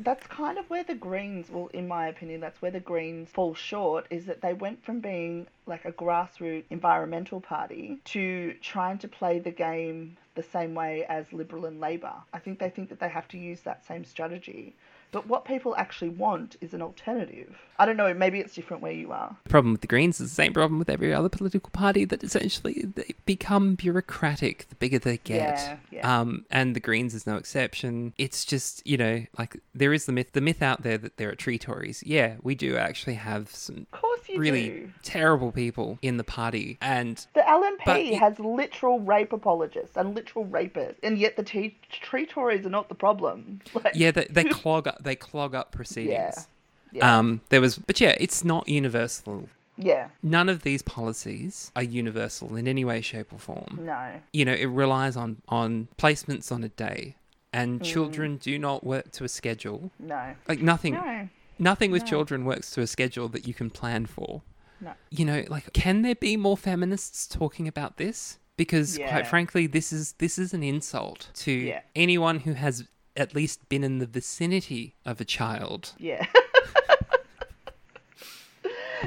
That's kind of where the Greens, well, in my opinion, that's where the Greens fall short, is that they went from being like a grassroots environmental party to trying to play the game the same way as Liberal and Labor. I think they think that they have to use that same strategy. But what people actually want is an alternative. I don't know, maybe it's different where you are. the problem with the greens is the same problem with every other political party that essentially they become bureaucratic the bigger they get Yeah, yeah. um and the greens is no exception it's just you know like there is the myth the myth out there that there are tree tories yeah we do actually have some Of course you really do. terrible people in the party and The LNP But it- has literal rape apologists and literal rapists, and yet the t- tree Tories are not the problem. Like, yeah they, they clog up they clog up proceedings yeah. um there was but yeah it's not universal yeah, none of these policies are universal in any way shape or form no. you know it relies on on placements on a day and Mm. children do not work to a schedule No. like nothing No. nothing with No. children works to a schedule that you can plan for No. you know like can there be more feminists talking about this because Yeah. quite frankly this is this is an insult to Yeah. anyone who has at least been in the vicinity of a child Yeah.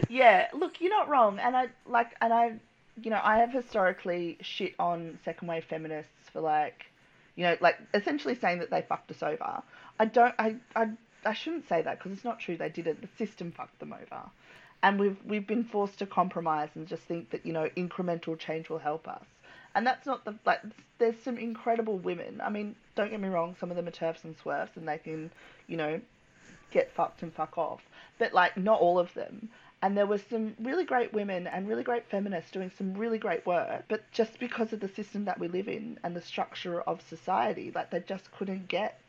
Yeah, look, you're not wrong, and I like, and I, you know, I have historically shit on second wave feminists for like, you know, like essentially saying that they fucked us over. I don't, I, I, I shouldn't say that because it's not true. They didn't. The system fucked them over, and we've we've been forced to compromise and just think that you know incremental change will help us. And that's not the like. There's some incredible women. I mean, don't get me wrong. Some of them are turfs and swerfs, and they can, you know, get fucked and fuck off. But like, not all of them and there were some really great women and really great feminists doing some really great work but just because of the system that we live in and the structure of society like they just couldn't get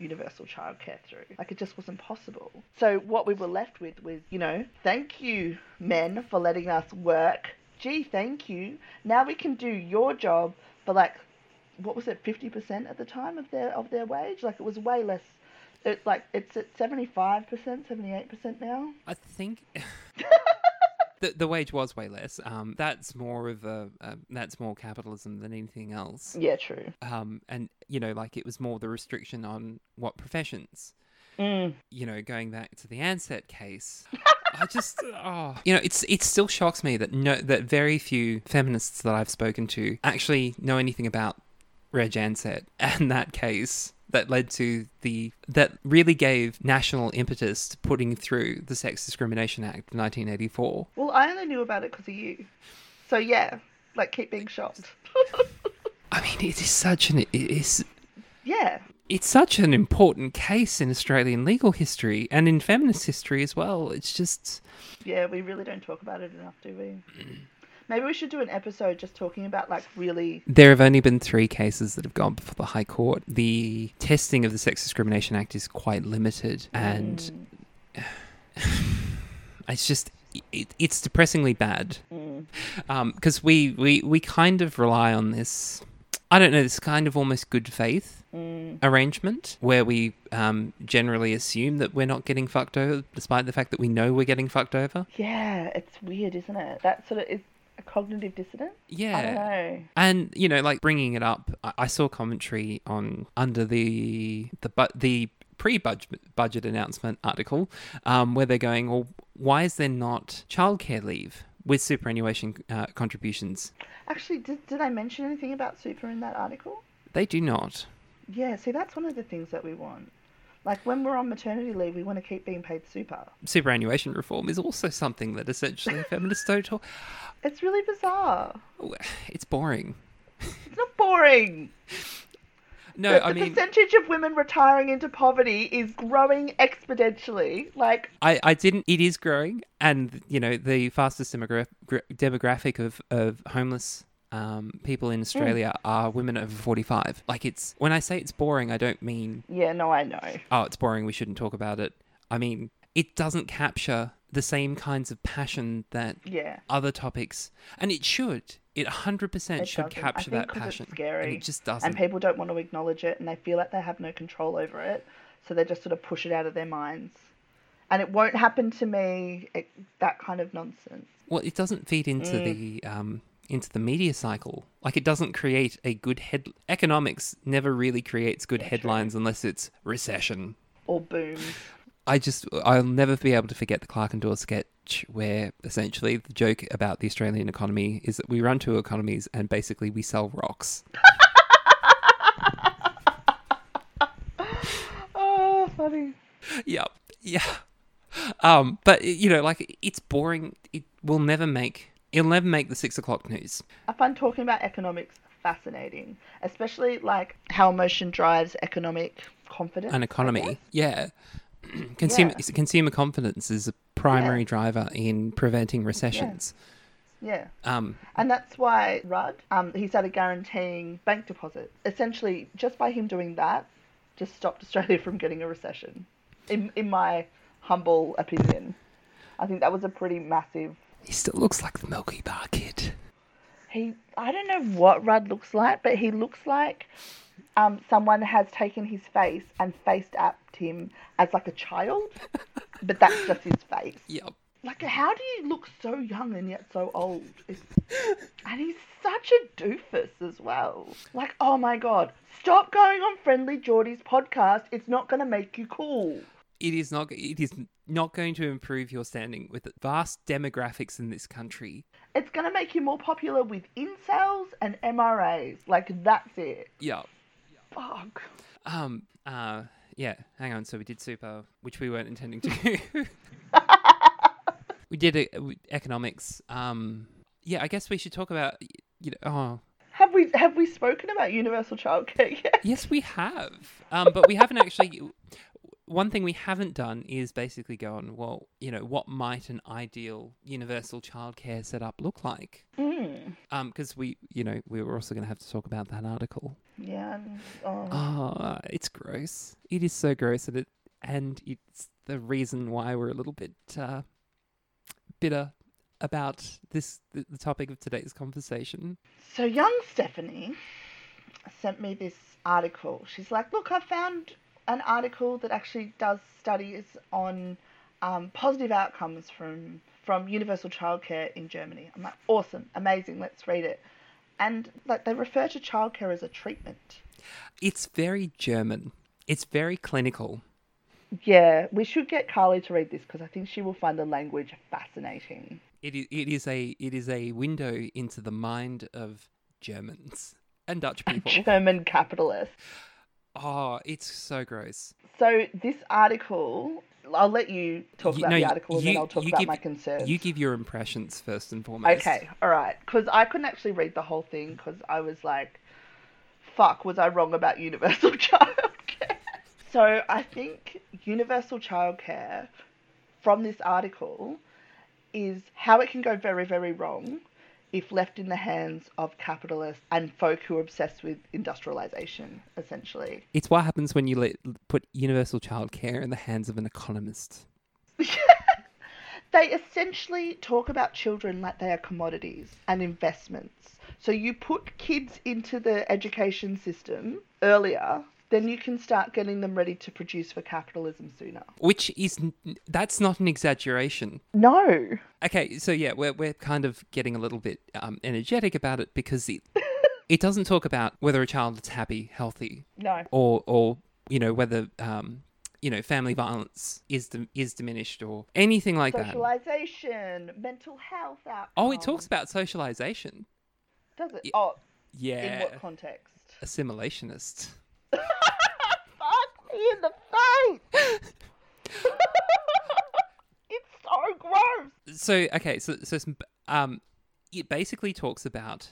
universal childcare through like it just wasn't possible so what we were left with was you know thank you men for letting us work gee thank you now we can do your job for like what was it 50% at the time of their of their wage like it was way less it like it's at 75% 78% now I think the the wage was way less. Um, that's more of a uh, that's more capitalism than anything else. yeah true Um, and you know, like it was more the restriction on what professions. mm. You know, going back to the Ansett case. I just, oh, you know, it's it still shocks me that no, that very few feminists that I've spoken to actually know anything about Reg Ansett and that case that led to the that really gave national impetus to putting through the Sex Discrimination Act of 1984. Well, I only knew about it because of you. So yeah, like keep being shocked. I mean, it is such an it is yeah, it's such an important case in Australian legal history and in feminist history as well. It's just yeah, we really don't talk about it enough, do we? Maybe we should do an episode just talking about like really. there have only been three cases that have gone before the High Court. The testing of the Sex Discrimination Act is quite limited, and Mm, it's just it, it's depressingly bad mm, because we, we we kind of rely on this. I don't know this kind of almost good faith mm. arrangement where we um, generally assume that we're not getting fucked over, despite the fact that we know we're getting fucked over. Yeah, it's weird, isn't it? That sort of is a cognitive dissonance. I don't Yeah. know. And you know, like bringing it up, I, I saw commentary on under the the but the pre-budget budget announcement article, um, where they're going, well, why is there not childcare leave with superannuation uh, contributions? Actually, did did I mention anything about super in that article? They do not. Yeah, see, that's one of the things that we want. Like when we're on maternity leave, we want to keep being paid super. Superannuation reform is also something that essentially feminists don't talk. It's really bizarre. It's boring. It's not boring. No, the, I the mean, percentage of women retiring into poverty is growing exponentially. Like, I, I didn't. It is growing, and you know the fastest demogra- demographic of of homeless um, people in Australia are women over forty five. Like it's when I say it's boring, I don't mean yeah, no, I know. oh it's boring. We shouldn't talk about it. I mean it doesn't capture the same kinds of passion that Yeah, other topics, and it should. It hundred percent It should doesn't. Capture that passion, scary, and it just doesn't. and people don't want to acknowledge it, and they feel like they have no control over it, so they just sort of push it out of their minds. And it won't happen to me. It, that kind of nonsense. Well, it doesn't feed into Mm. the um, into the media cycle. Like it doesn't create a good head. Economics never really creates good Yeah, true. headlines unless it's recession. Or boom. I just I'll never be able to forget the Clarke and Dawes sketch where essentially the joke about the Australian economy is that we run two economies and basically we sell rocks. Oh, funny. yep. Yeah. Um, but you know, like it's boring. It will never make. It'll never make the six o'clock news. I find talking about economics fascinating, especially like how emotion drives economic confidence. an economy. Yeah. consumer Yeah. consumer confidence is a primary driver in preventing recessions. Yeah. Um, And that's why Rudd, um, he started guaranteeing bank deposits. Essentially, just by him doing that, just stopped Australia from getting a recession. In in my humble opinion, I think that was a pretty massive. He still looks like the Milky Bar kid. He, I don't know what Rudd looks like, but he looks like um, someone has taken his face and face apped him as like a child, but that's just his face. Yep. Like, how do you look so young and yet so old? It's... And he's such a doofus as well. Like, oh my god, stop going on Friendlyjordies' podcast. It's not going to make you cool. It is not. It is not going to improve your standing with vast demographics in this country. It's going to make you more popular with incels and MRAs. Like, that's it. Yeah. Fuck. Um. Uh. Yeah. Hang on. So we did super, which we weren't intending to. we did uh, economics. Um. Yeah. I guess we should talk about. You know. Oh. Have we have we spoken about universal childcare yet? Yes, we have. Um, but we haven't actually. One thing we haven't done is basically go on. Well, you know, what might an ideal universal childcare setup look like? Mm. Um, because we, you know, we were also going to have to talk about that article. Yeah. Oh. Oh, it's gross. It is so gross, and it and it's the reason why we're a little bit uh, bitter about this the, the topic of today's conversation. So young Stephanie sent me this article. She's like, "Look, I found an article that actually does studies on um, positive outcomes from from universal childcare in Germany." I'm like, "Awesome, amazing, let's read it." And like they refer to childcare as a treatment. It's very German. It's very clinical. Yeah, we should get Carly to read this because I think she will find the language fascinating. It is, it is a it is a window into the mind of Germans and Dutch people. German capitalist. Oh, it's so gross. So this article, I'll let you talk You- about no, the article and then I'll talk about give- my concerns. You give your impressions first and foremost. Okay, all right. Because I couldn't actually read the whole thing because I was like, fuck, was I wrong about universal childcare? so I think universal childcare from this article is how it can go very, very wrong if left in the hands of capitalists and folk who are obsessed with industrialization, essentially. It's what happens when you let, put universal childcare in the hands of an economist. they essentially talk about children like they are commodities and investments. So you put kids into the education system earlier, then you can start getting them ready to produce for capitalism sooner. Which is that's not an exaggeration. No. Okay, so yeah, we're we're kind of getting a little bit um, energetic about it because it it doesn't talk about whether a child is happy, healthy, No. or or you know whether um you know family violence is dim- is diminished or anything like that. Socialization, mental health outcomes. Oh, it talks about socialization. Does it? Yeah. Oh, yeah. in what context? assimilationist. Fuck me in the face! it's so gross! so okay so so some, um it basically talks about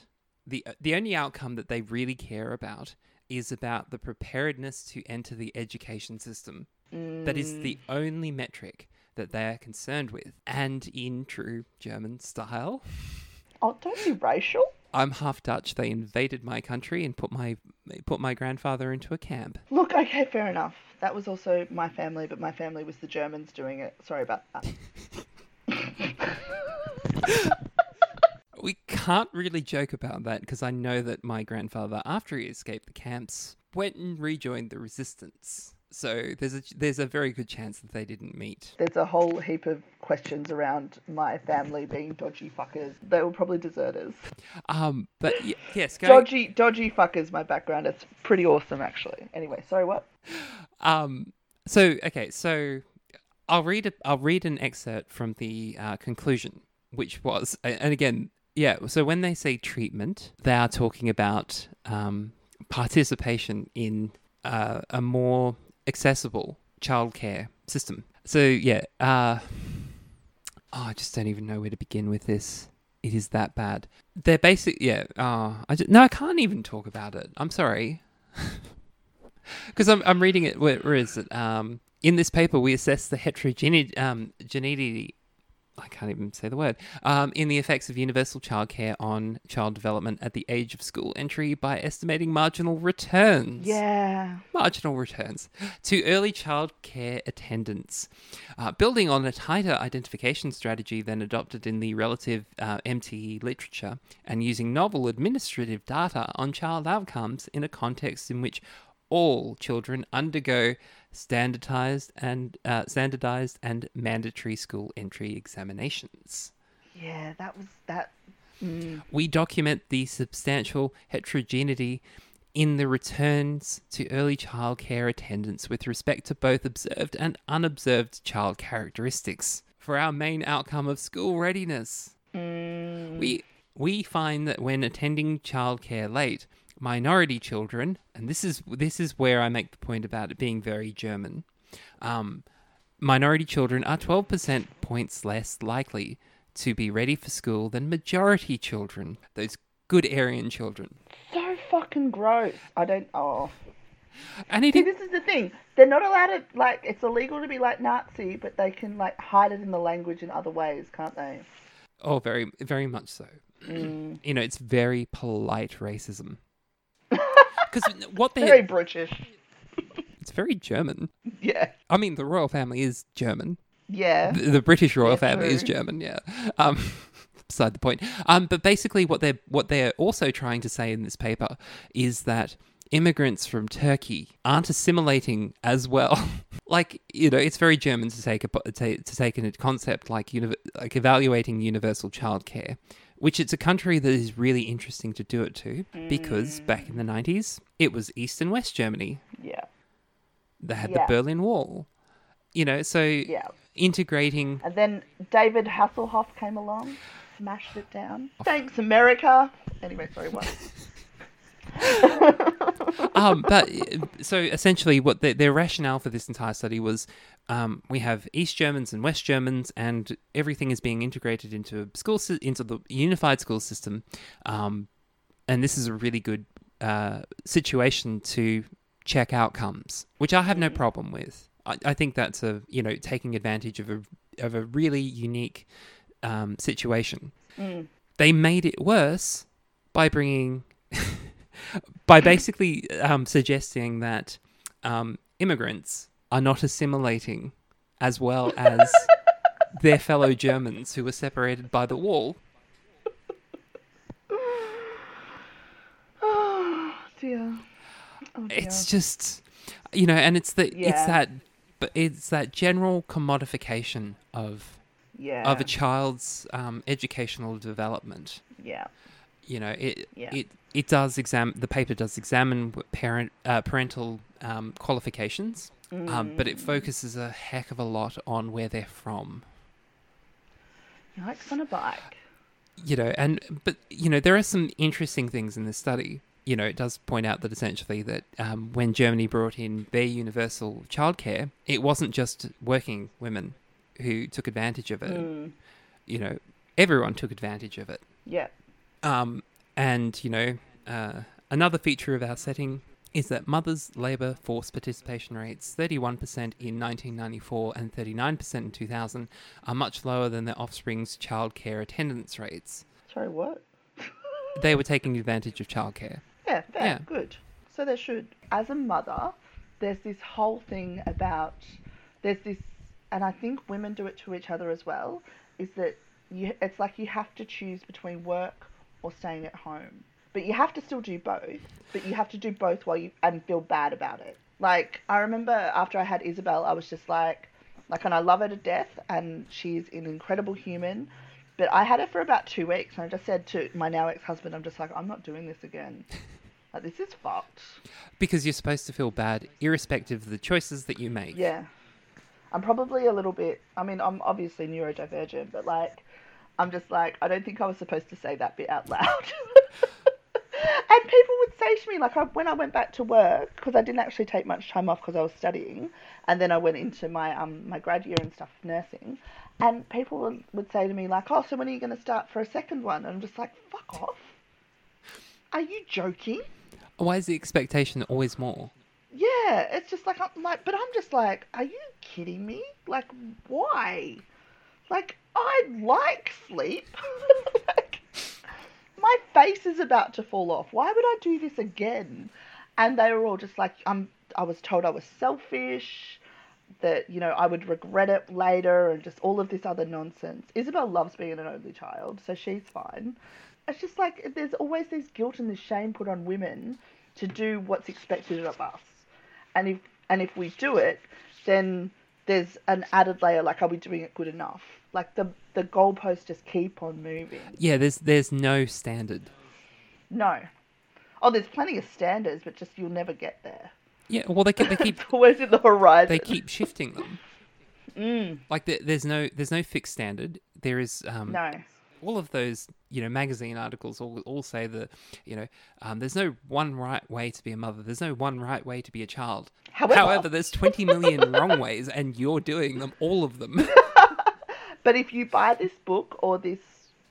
the the only outcome that they really care about is about the preparedness to enter the education system that is the only metric that they are concerned with and in true german style Oh, don't be racial. I'm half dutch they invaded my country and put my put my grandfather into a camp Look, okay, fair enough. That was also my family, but my family was the Germans doing it. Sorry about that. We can't really joke about that because I know that my grandfather, after he escaped the camps, went and rejoined the resistance. So there's a there's a very good chance that they didn't meet. There's a whole heap of questions around my family being dodgy fuckers. They were probably deserters. Um, but y- yes, go. Dodgy, dodgy fuckers. My background. It's pretty awesome, actually. Anyway, sorry. What? Um, so okay, so I'll read a, I'll read an excerpt from the uh, conclusion, which was, and again, yeah. So when they say treatment, they are talking about um, participation in uh, a more accessible childcare system. So yeah, uh, oh, I just don't even know where to begin with this. It is that bad. They're basic, yeah. Oh, I just, no, I can't even talk about it. I'm sorry. Because I'm, I'm reading it. Where, where is it? Um, in this paper, we assess the heterogeneity. Um, I can't even say the word. Um, in the effects of universal childcare on child development at the age of school entry by estimating marginal returns. Yeah. Marginal returns to early childcare attendance, uh, building on a tighter identification strategy than adopted in the relative uh, MTE literature, and using novel administrative data on child outcomes in a context in which all children undergo standardized and uh, standardized and mandatory school entry examinations. Yeah. That was that. Mm. We document the substantial heterogeneity in the returns to early childcare attendance with respect to both observed and unobserved child characteristics for our main outcome of school readiness. Mm, We we find that when attending childcare late, minority children, and this is this is where I make the point about it being very German. Um, minority children are 12% points less likely to be ready for school than majority children, those good Aryan children. so fucking gross. I don't. Oh. And it See, this is the thing. They're not allowed to like. It's illegal to be like Nazi, but they can like hide it in the language in other ways, can't they? oh, very very much so. Mm. You know, it's very polite racism. Because what they Very British. it's very German. Yeah. I mean, the royal family is German. Yeah. the, the British royal Yeah, family is. German, yeah. Um, beside the point. Um, but basically, what they're what they're also trying to say in this paper is that immigrants from Turkey aren't assimilating as well. like you know, it's very German to take a to, to take a concept like uni- like evaluating universal childcare. Which it's a country that is really interesting to do it to because back in the 90s, it was East and West Germany. Yeah. They had Yeah. the Berlin Wall. You know, so Yeah. integrating And then David Hasselhoff came along, smashed it down. Thanks, America. Anyway, sorry, what? um, but uh, so essentially, what the, their rationale for this entire study was, um, we have East Germans and West Germans, and everything is being integrated into a school into the unified school system, um, and this is a really good uh, situation to check outcomes, which I have no problem with. I, I think that's a you know taking advantage of a of a really unique um, situation. Mm. They made it worse by bringing by basically um, suggesting that um, immigrants are not assimilating as well as their fellow Germans who were separated by the wall. Oh dear. Oh dear. It's just, you know, and it's the it's that, but it's that general commodification of yeah. of a child's um, educational development. yeah. you know it Yeah. it it does examine the paper does examine parent uh, parental um, qualifications um, but it Mm. focuses a heck of a lot on where they're from Yikes on a bike. you know and but you know there are some interesting things in this study you know it does point out that essentially that um, when germany brought in their universal childcare it wasn't just working women who took advantage of it Mm. you know everyone took advantage of it Yeah. Um, and, you know, uh, another feature of our setting is that mothers' labour force participation rates, 31% in 1994 and 39% in 2000, are much lower than their offspring's childcare attendance rates. Sorry, what? They were taking advantage of childcare. Yeah, fair, Yeah. good. So there should. As a mother, there's this whole thing about there's this, and I think women do it to each other as well. Is that you? It's like you have to choose between work or staying at home, but you have to still do both. But you have to do both while you and feel bad about it. Like I remember after I had Isabel, I was just like, like, and I love her to death, and she's an incredible human. But I had her for about two weeks, and I just said to my now ex-husband, I'm just like, I'm not doing this again. Like this is fucked. Because you're supposed to feel bad, irrespective of the choices that you make. Yeah. I'm probably a little bit I mean, I'm obviously neurodivergent, but like I'm just like I don't think I was supposed to say that bit out loud. and people would say to me like I, when I went back to work because I didn't actually take much time off because I was studying and then I went into my um my grad year and stuff nursing and people would, would say to me like oh so when are you going to start for a second one and I'm just like fuck off. Are you joking? Why is the expectation always more? Yeah, it's just like I'm like, but I'm just like, are you kidding me? Like, why? Like, I like sleep. my face is about to fall off. Why would I do this again? And they were all just like, I'm. I was told I was selfish. That you know I would regret it later, and just all of this other nonsense. Isabel loves being an only child, so she's fine. It's just like there's always this guilt and this shame put on women to do what's expected of us and if and if we do it, then there's an added layer like, are we doing it good enough? Like the the goalposts just keep on moving. Yeah, there's there's no standard. No. Oh, there's plenty of standards, but just you'll never get there. Yeah, well, they keep, they keep always in the horizon. they keep shifting them. Mm, Like there, there's no there's no fixed standard. There is um, no. all of those you know magazine articles all, all say that you know um, there's no one right way to be a mother. There's no one right way to be a child. However, However, there's 20 million wrong ways, and you're doing them all of them. But if you buy this book or this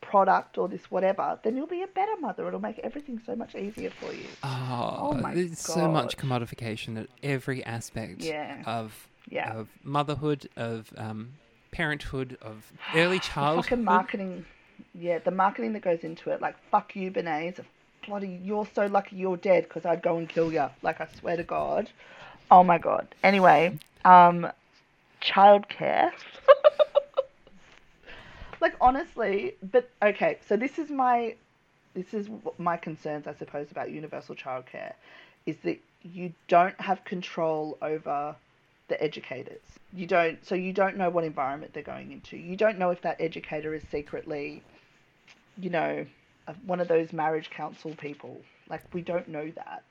product or this whatever, then you'll be a better mother. It'll make everything so much easier for you. Oh, my there's so much commodification at every aspect Yeah. of Yeah. of motherhood, of um, parenthood, of early childhood. fucking marketing, yeah, the marketing that goes into it. Like, fuck you, Bernays. Bloody, you're so lucky you're dead because I'd go and kill you. Like, I swear to God. Oh my God. Anyway, um, childcare. Like, honestly, but okay, so this is my, this is my concerns, I suppose, about universal childcare, is that you don't have control over the educators. You don't, so you don't know what environment they're going into. You don't know if that educator is secretly, you know, one of those marriage council people. Like, we don't know that.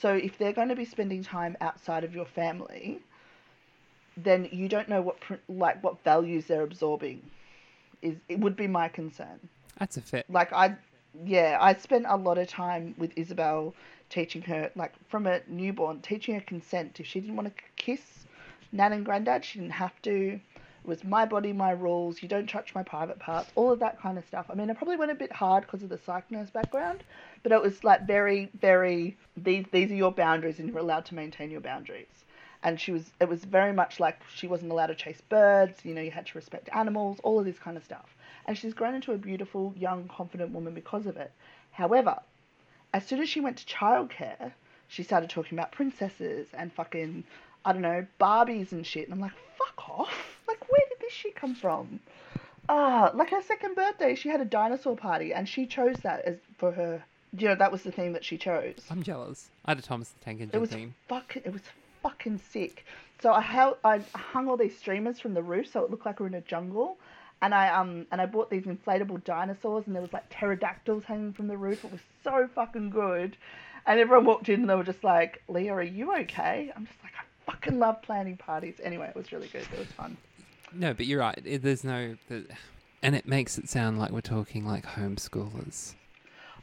So if they're going to be spending time outside of your family, then you don't know what like what values they're absorbing. Is it would be my concern That's a fit. like I yeah, I spent a lot of time with Isabel teaching her like from a newborn, teaching her consent. If she didn't want to kiss Nan and Granddad, she didn't have to. It was my body, my rules. You don't touch my private parts. All of that kind of stuff. I mean, I probably went a bit hard because of the psych nurse background, but it was like very, very. These these are your boundaries, and you're allowed to maintain your boundaries. And she was. It was very much like she wasn't allowed to chase birds. You know, you had to respect animals. All of this kind of stuff and she's grown into a beautiful, young, confident woman because of it. However, as soon as she went to childcare, she started talking about princesses and fucking, I don't know, Barbies and shit. And I'm like, fuck off. Like, where did this shit come from? Ah, like her second birthday, she had a dinosaur party and she chose that as for her. You know, that was the theme that she chose. I'm jealous. I had a Thomas the Tank engine It was theme. fucking. It was fucking sick. So I held, I hung all these streamers from the roof so it looked like we're in a jungle, and I um and I bought these inflatable dinosaurs and there was like pterodactyls hanging from the roof. It was so fucking good, and everyone walked in and they were just like, "Leah, are you okay?" I'm just like, I fucking love planning parties. Anyway, it was really good. It was fun. No, but you're right. There's no. And it makes it sound like we're talking like homeschoolers.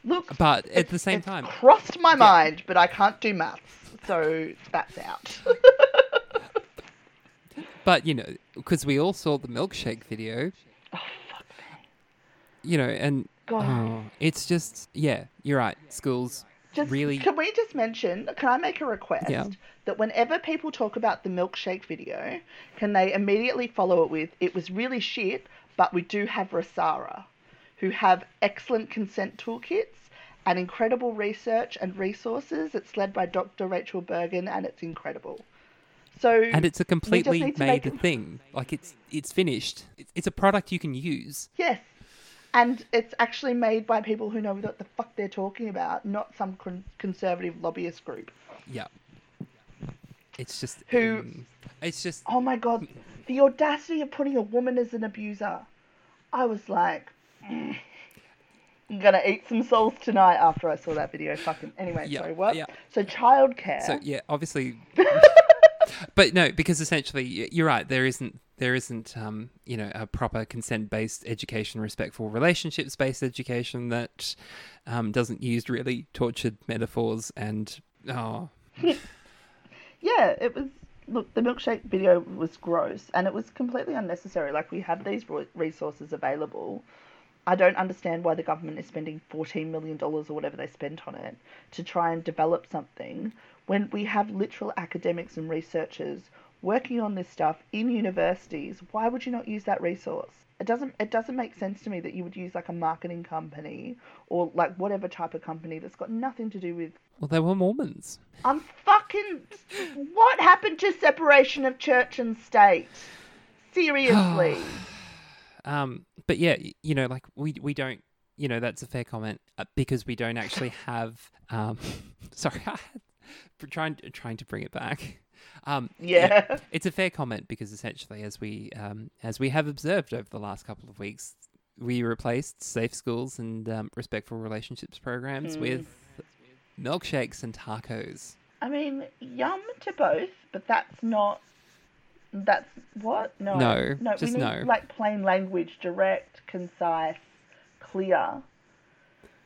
Look, But at the same time, crossed my mind, but I can't do maths, so that's out. but you know, because we all saw the milkshake video, oh fuck me. you know, and God. oh, it's just yeah, you're right. Schools Just, really. Can we just mention? Can I make a request Yeah. that whenever people talk about the milkshake video, can they immediately follow it with "It was really shit, but we do have Rasara, who have excellent consent toolkits and incredible research and resources. It's led by Dr. Rachel Burgin, and it's incredible. So and it's a completely made make thing. Like it's it's finished. It's, a product you can use. Yes. And it's actually made by people who know what the fuck they're talking about, not some con- conservative lobbyist group. Yeah. It's just Who- it's just Oh my god, the audacity of putting a woman as an abuser. I was like, I'm gonna eat some souls tonight after I saw that video. Fucking anyway, Yeah, sorry, what? yeah. So childcare. So yeah, obviously. but no, because essentially you're right. There isn't there isn't um you know a proper consent based education, respectful relationships based education that um doesn't use really tortured metaphors and oh yeah, it was. Look, the milkshake video was gross, and it was completely unnecessary. Like we have these resources available. I don't understand why the government is spending fourteen million dollars or whatever they spent on it to try and develop something when we have literal academics and researchers working on this stuff in universities. Why would you not use that resource? It doesn't. It doesn't make sense to me that you would use like a marketing company or like whatever type of company that's got nothing to do with well they were Mormons. I'm fucking. What happened to separation of church and state? Seriously. Um, but yeah, you know, like we we don't, you know, that's a fair comment uh, because we don't actually have. Um, sorry, trying trying to bring it back. Um, yeah. it's a fair comment because essentially, as we um, as we have observed over the last couple of weeks, we replaced safe schools and um, respectful relationships programs Mm. with milkshakes and tacos. I mean, yum to both, but that's not. That's what? No. No, No, just we need no. like plain language, direct, concise, clear.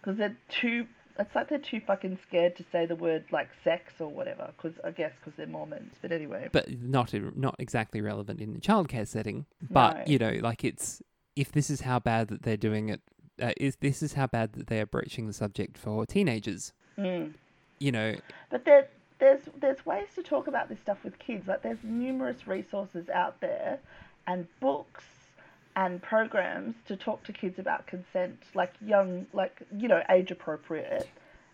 Because they're too. It's like they're too fucking scared to say the word like sex or whatever. Because I guess because they're Mormons. But anyway. but not not exactly relevant in the childcare setting. But No. you know, like it's if this is how bad that they're doing it, uh, is this is how bad that they are broaching the subject for teenagers. Mm. You know, But there, there's there's ways to talk about this stuff with kids. Like there's numerous resources out there, and books and programs to talk to kids about consent, like young, like you know, age appropriate,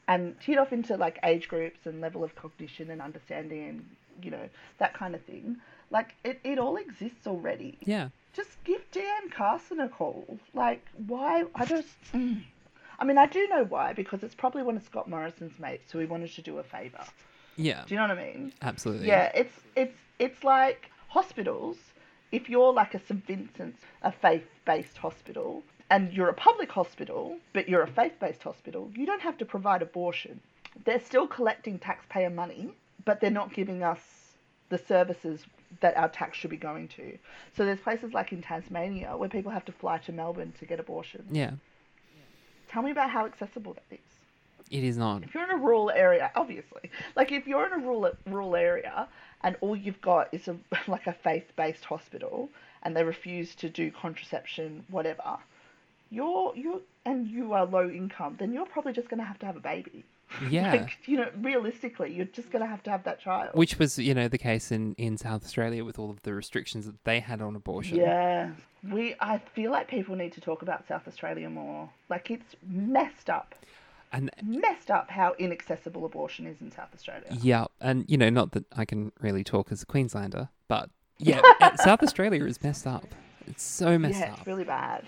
and tee it off into like age groups and level of cognition and understanding, and you know that kind of thing. Like it, it all exists already. yeah, Just give Deanne Carson a call. Like why? I just. mm. I mean, I do know why because it's probably one of Scott Morrison's mates who he wanted to do a favour. Yeah, Do you know what I mean? absolutely. Yeah, it's it's it's like hospitals. If you're like a St Vincent's, a faith-based hospital, and you're a public hospital, but you're a faith-based hospital, you don't have to provide abortion. They're still collecting taxpayer money, but they're not giving us the services that our tax should be going to. So there's places like in Tasmania where people have to fly to Melbourne to get abortion. yeah, Tell me about how accessible that is. It is not. If you're in a rural area, obviously, like if you're in a rural rural area and all you've got is a like a faith-based hospital and they refuse to do contraception, whatever, you're you and you are low income, then you're probably just going to have to have a baby. Yeah. Like, you know, realistically, you're just going to have to have that child. Which was, you know, the case in, in South Australia with all of the restrictions that they had on abortion. Yeah. We I feel like people need to talk about South Australia more. Like it's messed up. And Messed up how inaccessible abortion is in South Australia. yeah, and you know, not that I can really talk as a Queenslander, but yeah, uh, South Australia is messed up. It's so messed yeah, up. it's really bad.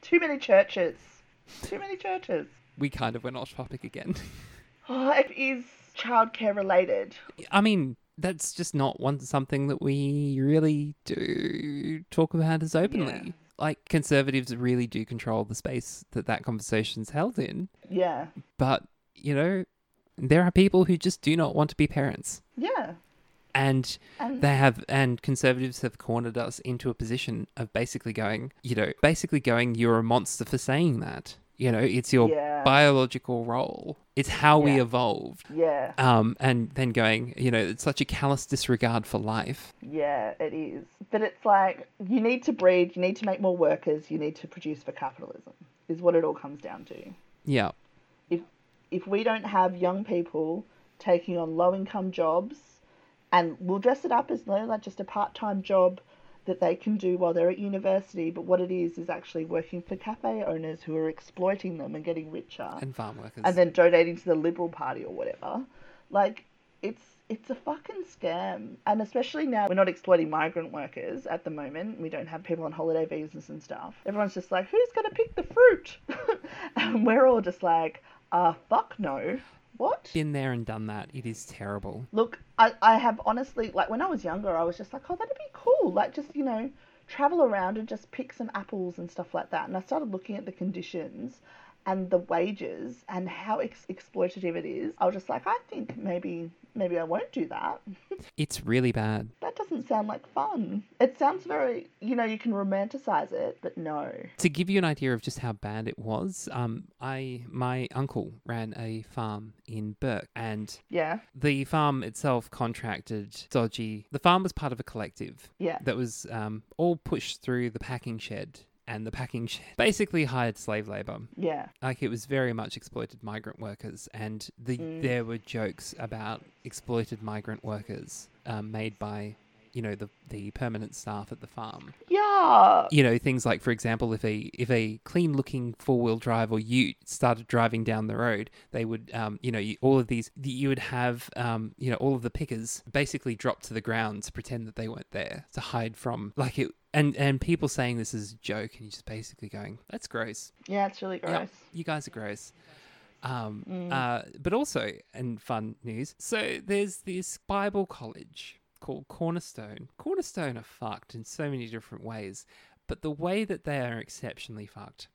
Too many churches. Too many churches. We kind of went off topic again. Oh, it is childcare related. I mean, that's just not one something that we really do talk about as openly. Yeah. Like conservatives really do control the space that that conversation's held in, Yeah. but you know, there are people who just do not want to be parents. Yeah. And And they have and conservatives have cornered us into a position of basically going, you know, basically going you're a monster for saying that. You know, it's your Yeah. biological role. It's how we evolved. yeah. Um, and then going, you know, it's such a callous disregard for life. Yeah, it is. But it's like you need to breed, you need to make more workers, you need to produce for capitalism. Is what it all comes down to. Yeah. if if we don't have young people taking on low income jobs and we'll dress it up as though like just a part time job that they can do while they're at university, but what it is is actually working for cafe owners who are exploiting them and getting richer And farm workers. and then donating to the Liberal Party or whatever. Like it's it's a fucking scam, and especially now we're not exploiting migrant workers at the moment. We don't have people on holiday visas and stuff. Everyone's just like, who's gonna pick the fruit? and we're all just like, uh, fuck no. What? Been there and done that. It is terrible. Look, I, I have honestly, like, when I was younger, I was just like, oh, that'd be cool. Like, just, you know, travel around and just pick some apples and stuff like that. And I started looking at the conditions and the wages and how ex- exploitative it is. I was just like, I think maybe, maybe I won't do that. It's really bad. that doesn't sound like fun. It sounds very, you know, you can romanticize it, but no. To give you an idea of just how bad it was, um, I my uncle ran a farm in Bourke, and Yeah, the farm itself contracted dodgy. The farm was part of a collective yeah, that was um, all pushed through the packing shed, and the packing shed basically hired slave labor. yeah, Like it was very much exploited migrant workers, and the Mm. there were jokes about exploited migrant workers um, made by, you know, the the permanent staff at the farm. yeah. You know, things like, for example, if a if a clean looking four wheel drive or Ute started driving down the road, they would, um, you know, you, all of these you would have, um, you know, all of the pickers basically drop to the ground to pretend that they weren't there to hide from, like it. And, and people saying this is a joke, and you're just basically going, "That's gross." Yeah, it's really gross. Yep, you guys are gross. Um, Mm. uh, but also, and fun news. So there's this Bible college called Cornerstone. Cornerstone are fucked in so many different ways, but the way that they are exceptionally fucked.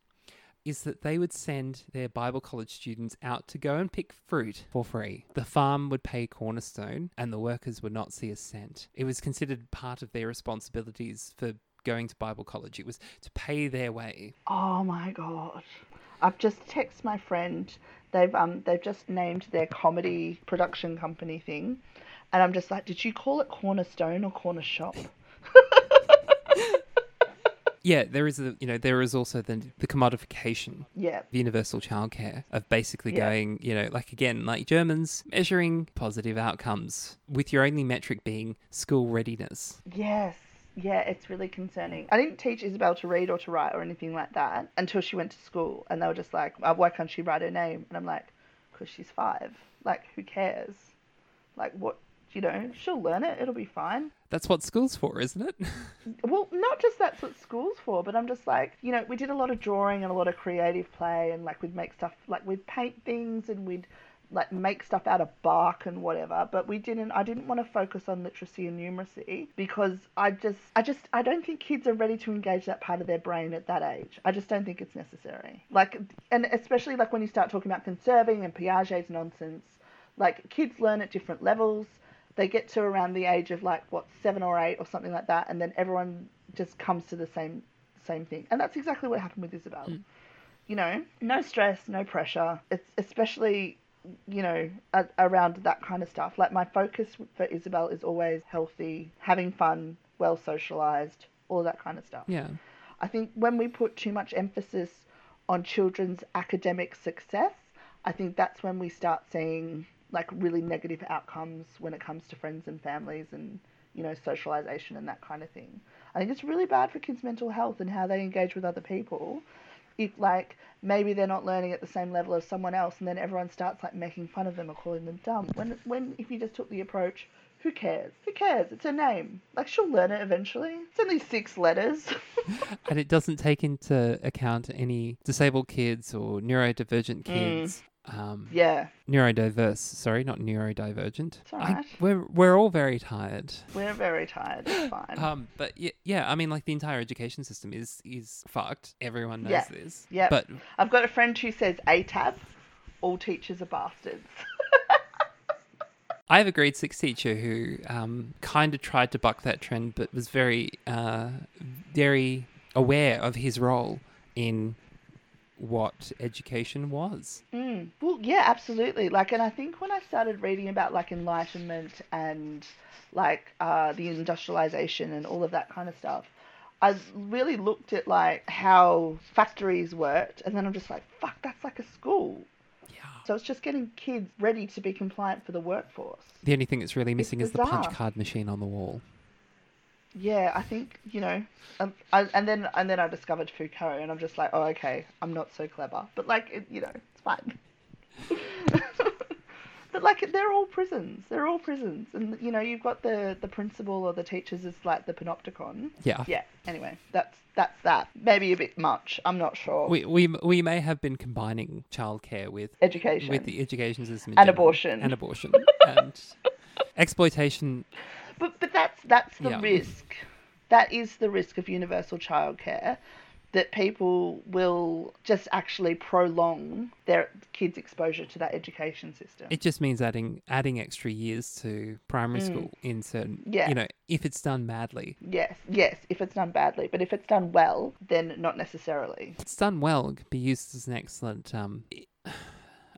Is that they would send their Bible college students out to go and pick fruit for free. The farm would pay cornerstone and the workers would not see a cent. It was considered part of their responsibilities for going to Bible college. It was to pay their way. Oh my god. I've just texted my friend. They've um they've just named their comedy production company thing. And I'm just like, did you call it Cornerstone or Corner Shop? Yeah, there is a you know there is also the the commodification Yeah. of universal childcare of basically Yeah. going you know like again like Germans measuring positive outcomes with your only metric being school readiness. Yes. Yeah, it's really concerning. I didn't teach Isabel to read or to write or anything like that until she went to school. And they were just like, "Uh, why can't she write her name? And I'm like, because she's five. Like, who cares? Like, what, you know, she'll learn it. It'll be fine. That's what school's for, isn't it? Well, not just that's what school's for, but I'm just like, you know, we did a lot of drawing and a lot of creative play, and like we'd make stuff, like we'd paint things and we'd like make stuff out of bark and whatever. But we didn't. I didn't want to focus on literacy and numeracy because I just, I just, I don't think kids are ready to engage that part of their brain at that age. I just don't think it's necessary. Like, and especially like when you start talking about conserving and Piaget's nonsense, like kids learn at different levels they get to around the age of like what seven or eight or something like that, and then everyone just comes to the same same thing, and that's exactly what happened with Isabel. Mm. You know, no stress, no pressure. It's especially you know a, around that kind of stuff. Like my focus for Isabel is always healthy, having fun, well socialized, all that kind of stuff. yeah. I think when we put too much emphasis on children's academic success, I think that's when we start seeing like really negative outcomes when it comes to friends and families and you know socialization and that kind of thing. I think it's really bad for kids' mental health and how they engage with other people. If like maybe they're not learning at the same level as someone else, and then everyone starts like making fun of them or calling them dumb. When when if you just took the approach, who cares? Who cares? It's her name. Like she'll learn it eventually. It's only six letters. And it doesn't take into account any disabled kids or neurodivergent Mm. kids. Um, yeah, neurodiverse, sorry, not neurodivergent. It's all I- we're we're all very tired. we're very tired. It's fine. Um, but yeah, yeah, I mean, like the entire education system is is fucked. Everyone knows Yeah. this. Yep. But I've got a friend who says ATAB. All teachers are bastards. I have a grade six teacher who um, kind of tried to buck that trend, but was very, uh, very aware of his role in what education was. Mm. Well, yeah, absolutely. Like, and I think when I started reading about like enlightenment and like uh, the industrialization and all of that kind of stuff, I really looked at like how factories worked, and then I'm just like, fuck, that's like a school. Yeah. So it's just getting kids ready to be compliant for the workforce. The only thing that's really missing is the punch card machine on the wall. Yeah, I think you know, um, I, and then and then I discovered Foucault, and I'm just like, oh, okay, I'm not so clever, but like, it, you know, it's fine. but like, they're all prisons. They're all prisons, and you know, you've got the the principal or the teachers as like the panopticon. Yeah. Yeah. Anyway, that's that's that. Maybe a bit much. I'm not sure. We, we we may have been combining childcare with Education. with the education system And general. abortion. and abortion and exploitation. But but that's that's the Yeah. risk. That is the risk of universal childcare, that people will just actually prolong their kids' exposure to that education system. It just means adding adding extra years to primary school in certain. Mm. Yeah. You know, if it's done badly, yes, yes, if it's done badly, but if it's done well, then not necessarily. if it's done well, it could be used as an excellent. Um,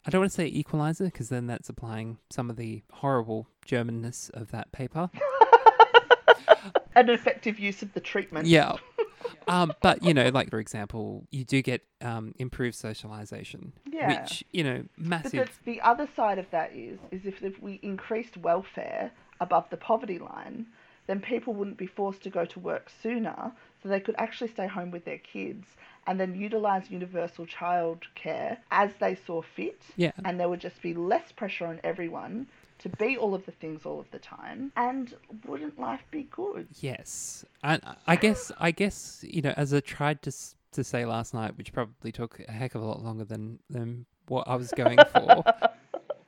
I don't want to say equalizer because then that's applying some of the horrible Germanness of that paper. An effective use of the treatment. Yeah. Um, but you know, like for example, you do get um, improved socialization, Yeah. which you know, But massive. the, the other side of that is, is if, if we increased welfare above the poverty line, then people wouldn't be forced to go to work sooner, so they could actually stay home with their kids and then utilize universal child care as they saw fit. Yeah. And there would just be less pressure on everyone to be all of the things all of the time. And wouldn't life be good? Yes, and I guess I guess you know, as I tried to to say last night, which probably took a heck of a lot longer than than what I was going for.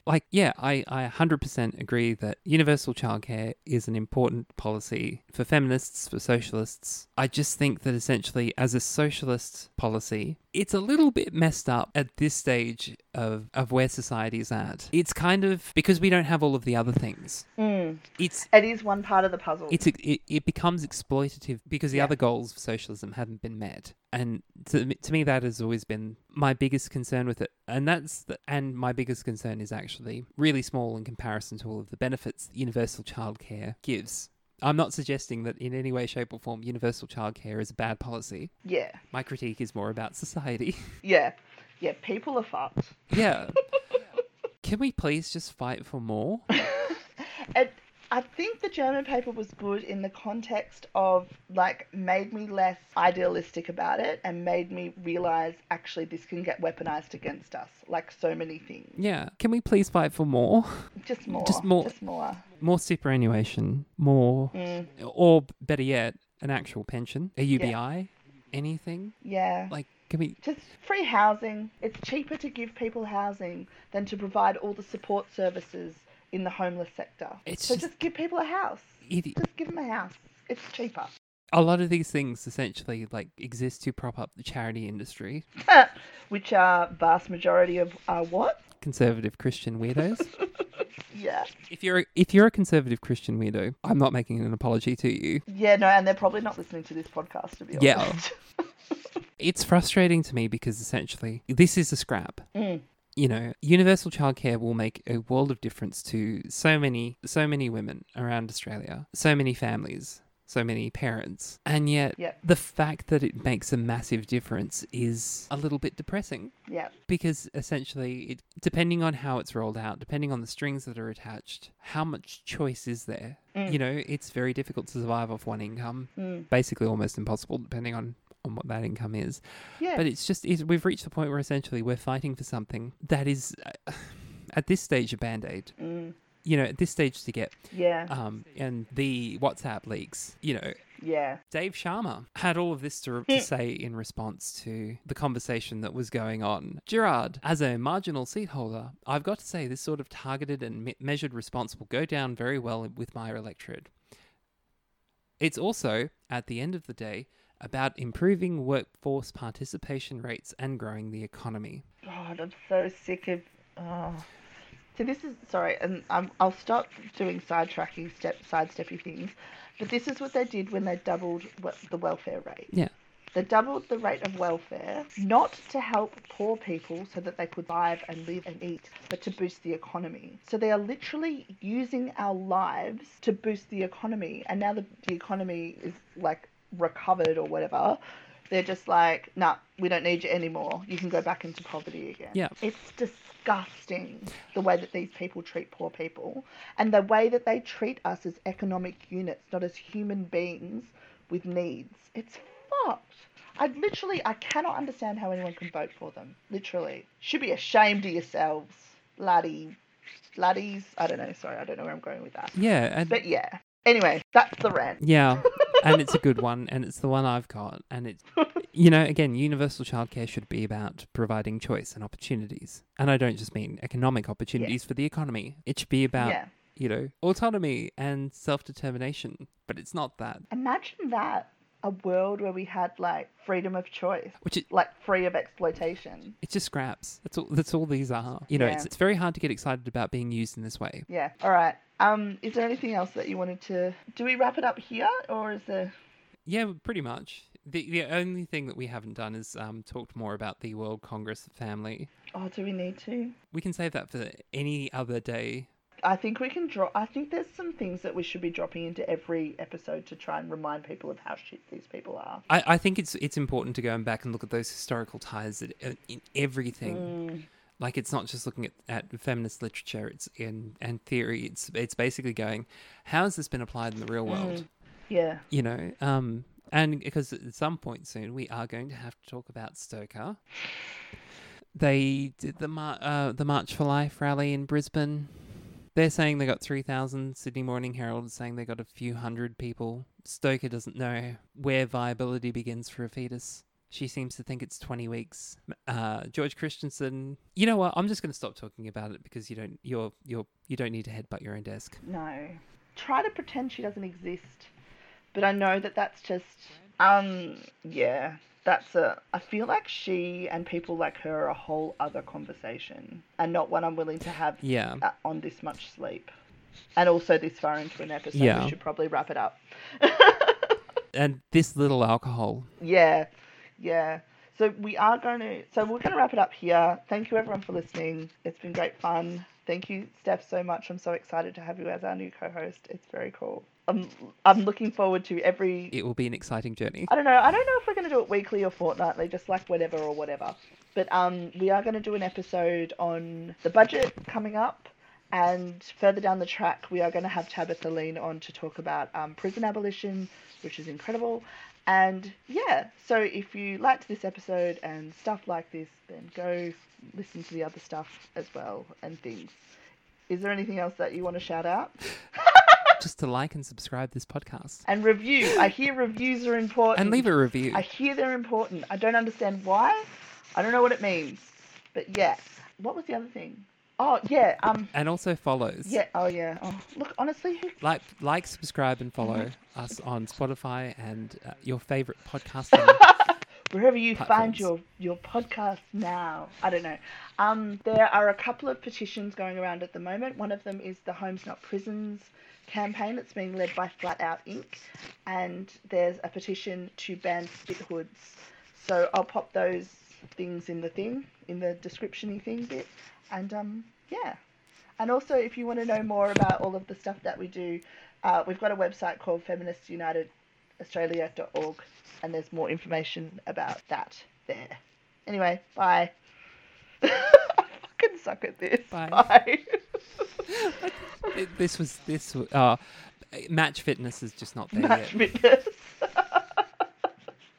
like, yeah, I I hundred percent agree that universal childcare is an important policy for feminists, for socialists. I just think that essentially, as a socialist policy, it's a little bit messed up at this stage of, of where society is at. It's kind of because we don't have all of the other things. Mm. It's It is one part of the puzzle. it's it, it becomes exploitative because the Yeah. other goals of socialism haven't been met and to, to me that has always been my biggest concern with it and that's the, and my biggest concern is actually really small in comparison to all of the benefits that universal childcare gives i'm not suggesting that in any way shape or form universal childcare is a bad policy. Yeah, my critique is more about society. Yeah, yeah. People are fucked. yeah. Can we please just fight for more? And I think the German paper was good in the context of like made me less idealistic about it and made me realize actually this can get weaponized against us, like so many things. yeah can we please fight for more Just more. Just more. Just more. more superannuation more Mm, or better yet, an actual pension, a UBI, anything. yeah. Like, can we? Just free housing. It's cheaper to give people housing than to provide all the support services in the homeless sector. It's so just- just give people a house. It, Just give them a house. It's cheaper. a lot of these things essentially like exist to prop up the charity industry. Which are vast majority of are what? Conservative Christian weirdos. Yeah. if you're if you're a conservative Christian weirdo, I'm not making an apology to you. Yeah, no, and they're probably not listening to this podcast to be honest. Yeah. It's frustrating to me because essentially this is a scrap. Mm. You know, universal childcare will make a world of difference to so many so many women around Australia, so many families, so many parents. And yet Yep. the fact that it makes a massive difference is a little bit depressing Yeah. because essentially it depending on how it's rolled out, depending on the strings that are attached, how much choice is there? Mm. You know, it's very difficult to survive off one income. Mm. Basically almost impossible depending on on what that income is. Yeah. But it's just it's, we've reached the point where essentially we're fighting for something that is uh, at this stage a band-aid. Mm. You know, at this stage to get Yeah. um and the WhatsApp leaks, you know, yeah. Dave Sharma had all of this to, to say in response to the conversation that was going on. Gerard, as a marginal seat holder, I've got to say this sort of targeted and me- measured response will go down very well with my electorate. It's also, at the end of the day, about improving workforce participation rates and growing the economy. God, I'm so sick of. Oh. So this is sorry, and I'm, I'll stop doing sidetracking, step sidesteppy things. But this is what they did when they doubled the welfare rate. Yeah. They doubled the rate of welfare, not to help poor people so that they could survive and live and eat, but to boost the economy. So they are literally using our lives to boost the economy. And now the, the economy is like recovered or whatever, they're just like, nah, we don't need you anymore. You can go back into poverty again. Yeah. It's disgusting the way that these people treat poor people and the way that they treat us as economic units, not as human beings with needs. It's fucked. I literally, I cannot understand how anyone can vote for them. Literally. Should be ashamed of yourselves, laddie. Laddies. I don't know. Sorry, I don't know where I'm going with that. Yeah, and But yeah. Anyway, that's the rant. Yeah, and it's a good one, and it's the one I've got, and it's you know again, universal childcare should be about providing choice and opportunities, and I don't just mean economic opportunities for the economy. It should be about Yeah. you know autonomy and self determination, but it's not that. Imagine that. A world where we had like freedom of choice, Which it, like free of exploitation. it's just scraps. That's all. That's all these are. You know, Yeah. it's it's very hard to get excited about being used in this way. Yeah. All right. Um, is there anything else that you wanted to? Do we wrap it up here, or is there? Yeah, pretty much. The the only thing that we haven't done is um, talked more about the World Congress of Family. Oh, do we need to? We can save that for any other day. I think we can drop. I think there's some things that we should be dropping into every episode to try and remind people of how shit these people are. I, I think it's it's important to go and back and look at those historical ties that, uh, in everything. Mm, Like it's not just looking at, at feminist literature. It's in and theory. It's it's basically going, how has this been applied in the real world? Mm. yeah. You know, um, and because at some point soon we are going to have to talk about Stoker. They did the mar- uh, the March for Life rally in Brisbane. They're saying they got 3,000. Sydney Morning Herald is saying they got a few hundred people. Stoker doesn't know where viability begins for a fetus. She seems to think it's 20 weeks. Uh, George Christensen, you know what? I'm just going to stop talking about it because you don't you're you're you don't need to headbutt your own desk. No. Try to pretend she doesn't exist, but I know that that's just. Um. Yeah. That's a. I feel like she and people like her are a whole other conversation, and not one I'm willing to have Yeah. uh, on this much sleep. And also this far into an episode, Yeah. we should probably wrap it up. And this little alcohol. Yeah, yeah. So we are going to. So we're going to wrap it up here. Thank you everyone for listening. It's been great fun. Thank you, Steph, so much. I'm so excited to have you as our new co-host. It's very cool. I'm I'm looking forward to every. It will be an exciting journey. I don't know. I don't know if we're going to do it weekly or fortnightly, just like whatever or whatever. But um, we are going to do an episode on the budget coming up, and further down the track, we are going to have Tabitha Lean on to talk about um, prison abolition, which is incredible. And yeah, so if you liked this episode and stuff like this, then go listen to the other stuff as well and things. Is there anything else that you want to shout out? Just to like and subscribe this podcast. And review. I hear reviews are important. And leave a review. I hear they're important. I don't understand why. I don't know what it means. But yeah. What was the other thing? Oh yeah. Um. And also follows. Yeah. Oh yeah. Oh look. Honestly, who Like, like, subscribe, and follow Mm-hmm. us on Spotify and uh, your favorite podcast. wherever you find your your podcast now. I don't know. Um, there are a couple of petitions going around at the moment. One of them is the Homes Not Prisons campaign that's being led by Flat Out Inc. And there's a petition to ban spit hoods. So I'll pop those things in the thing, in the description-y thing bit. And um, yeah. And also, if you want to know more about all of the stuff that we do, uh, we've got a website called feministunitedaustralia.org, and there's more information about that there. Anyway, bye. I fucking suck at this. Bye. Bye. This was this. Uh, match fitness is just not there Match yet. fitness.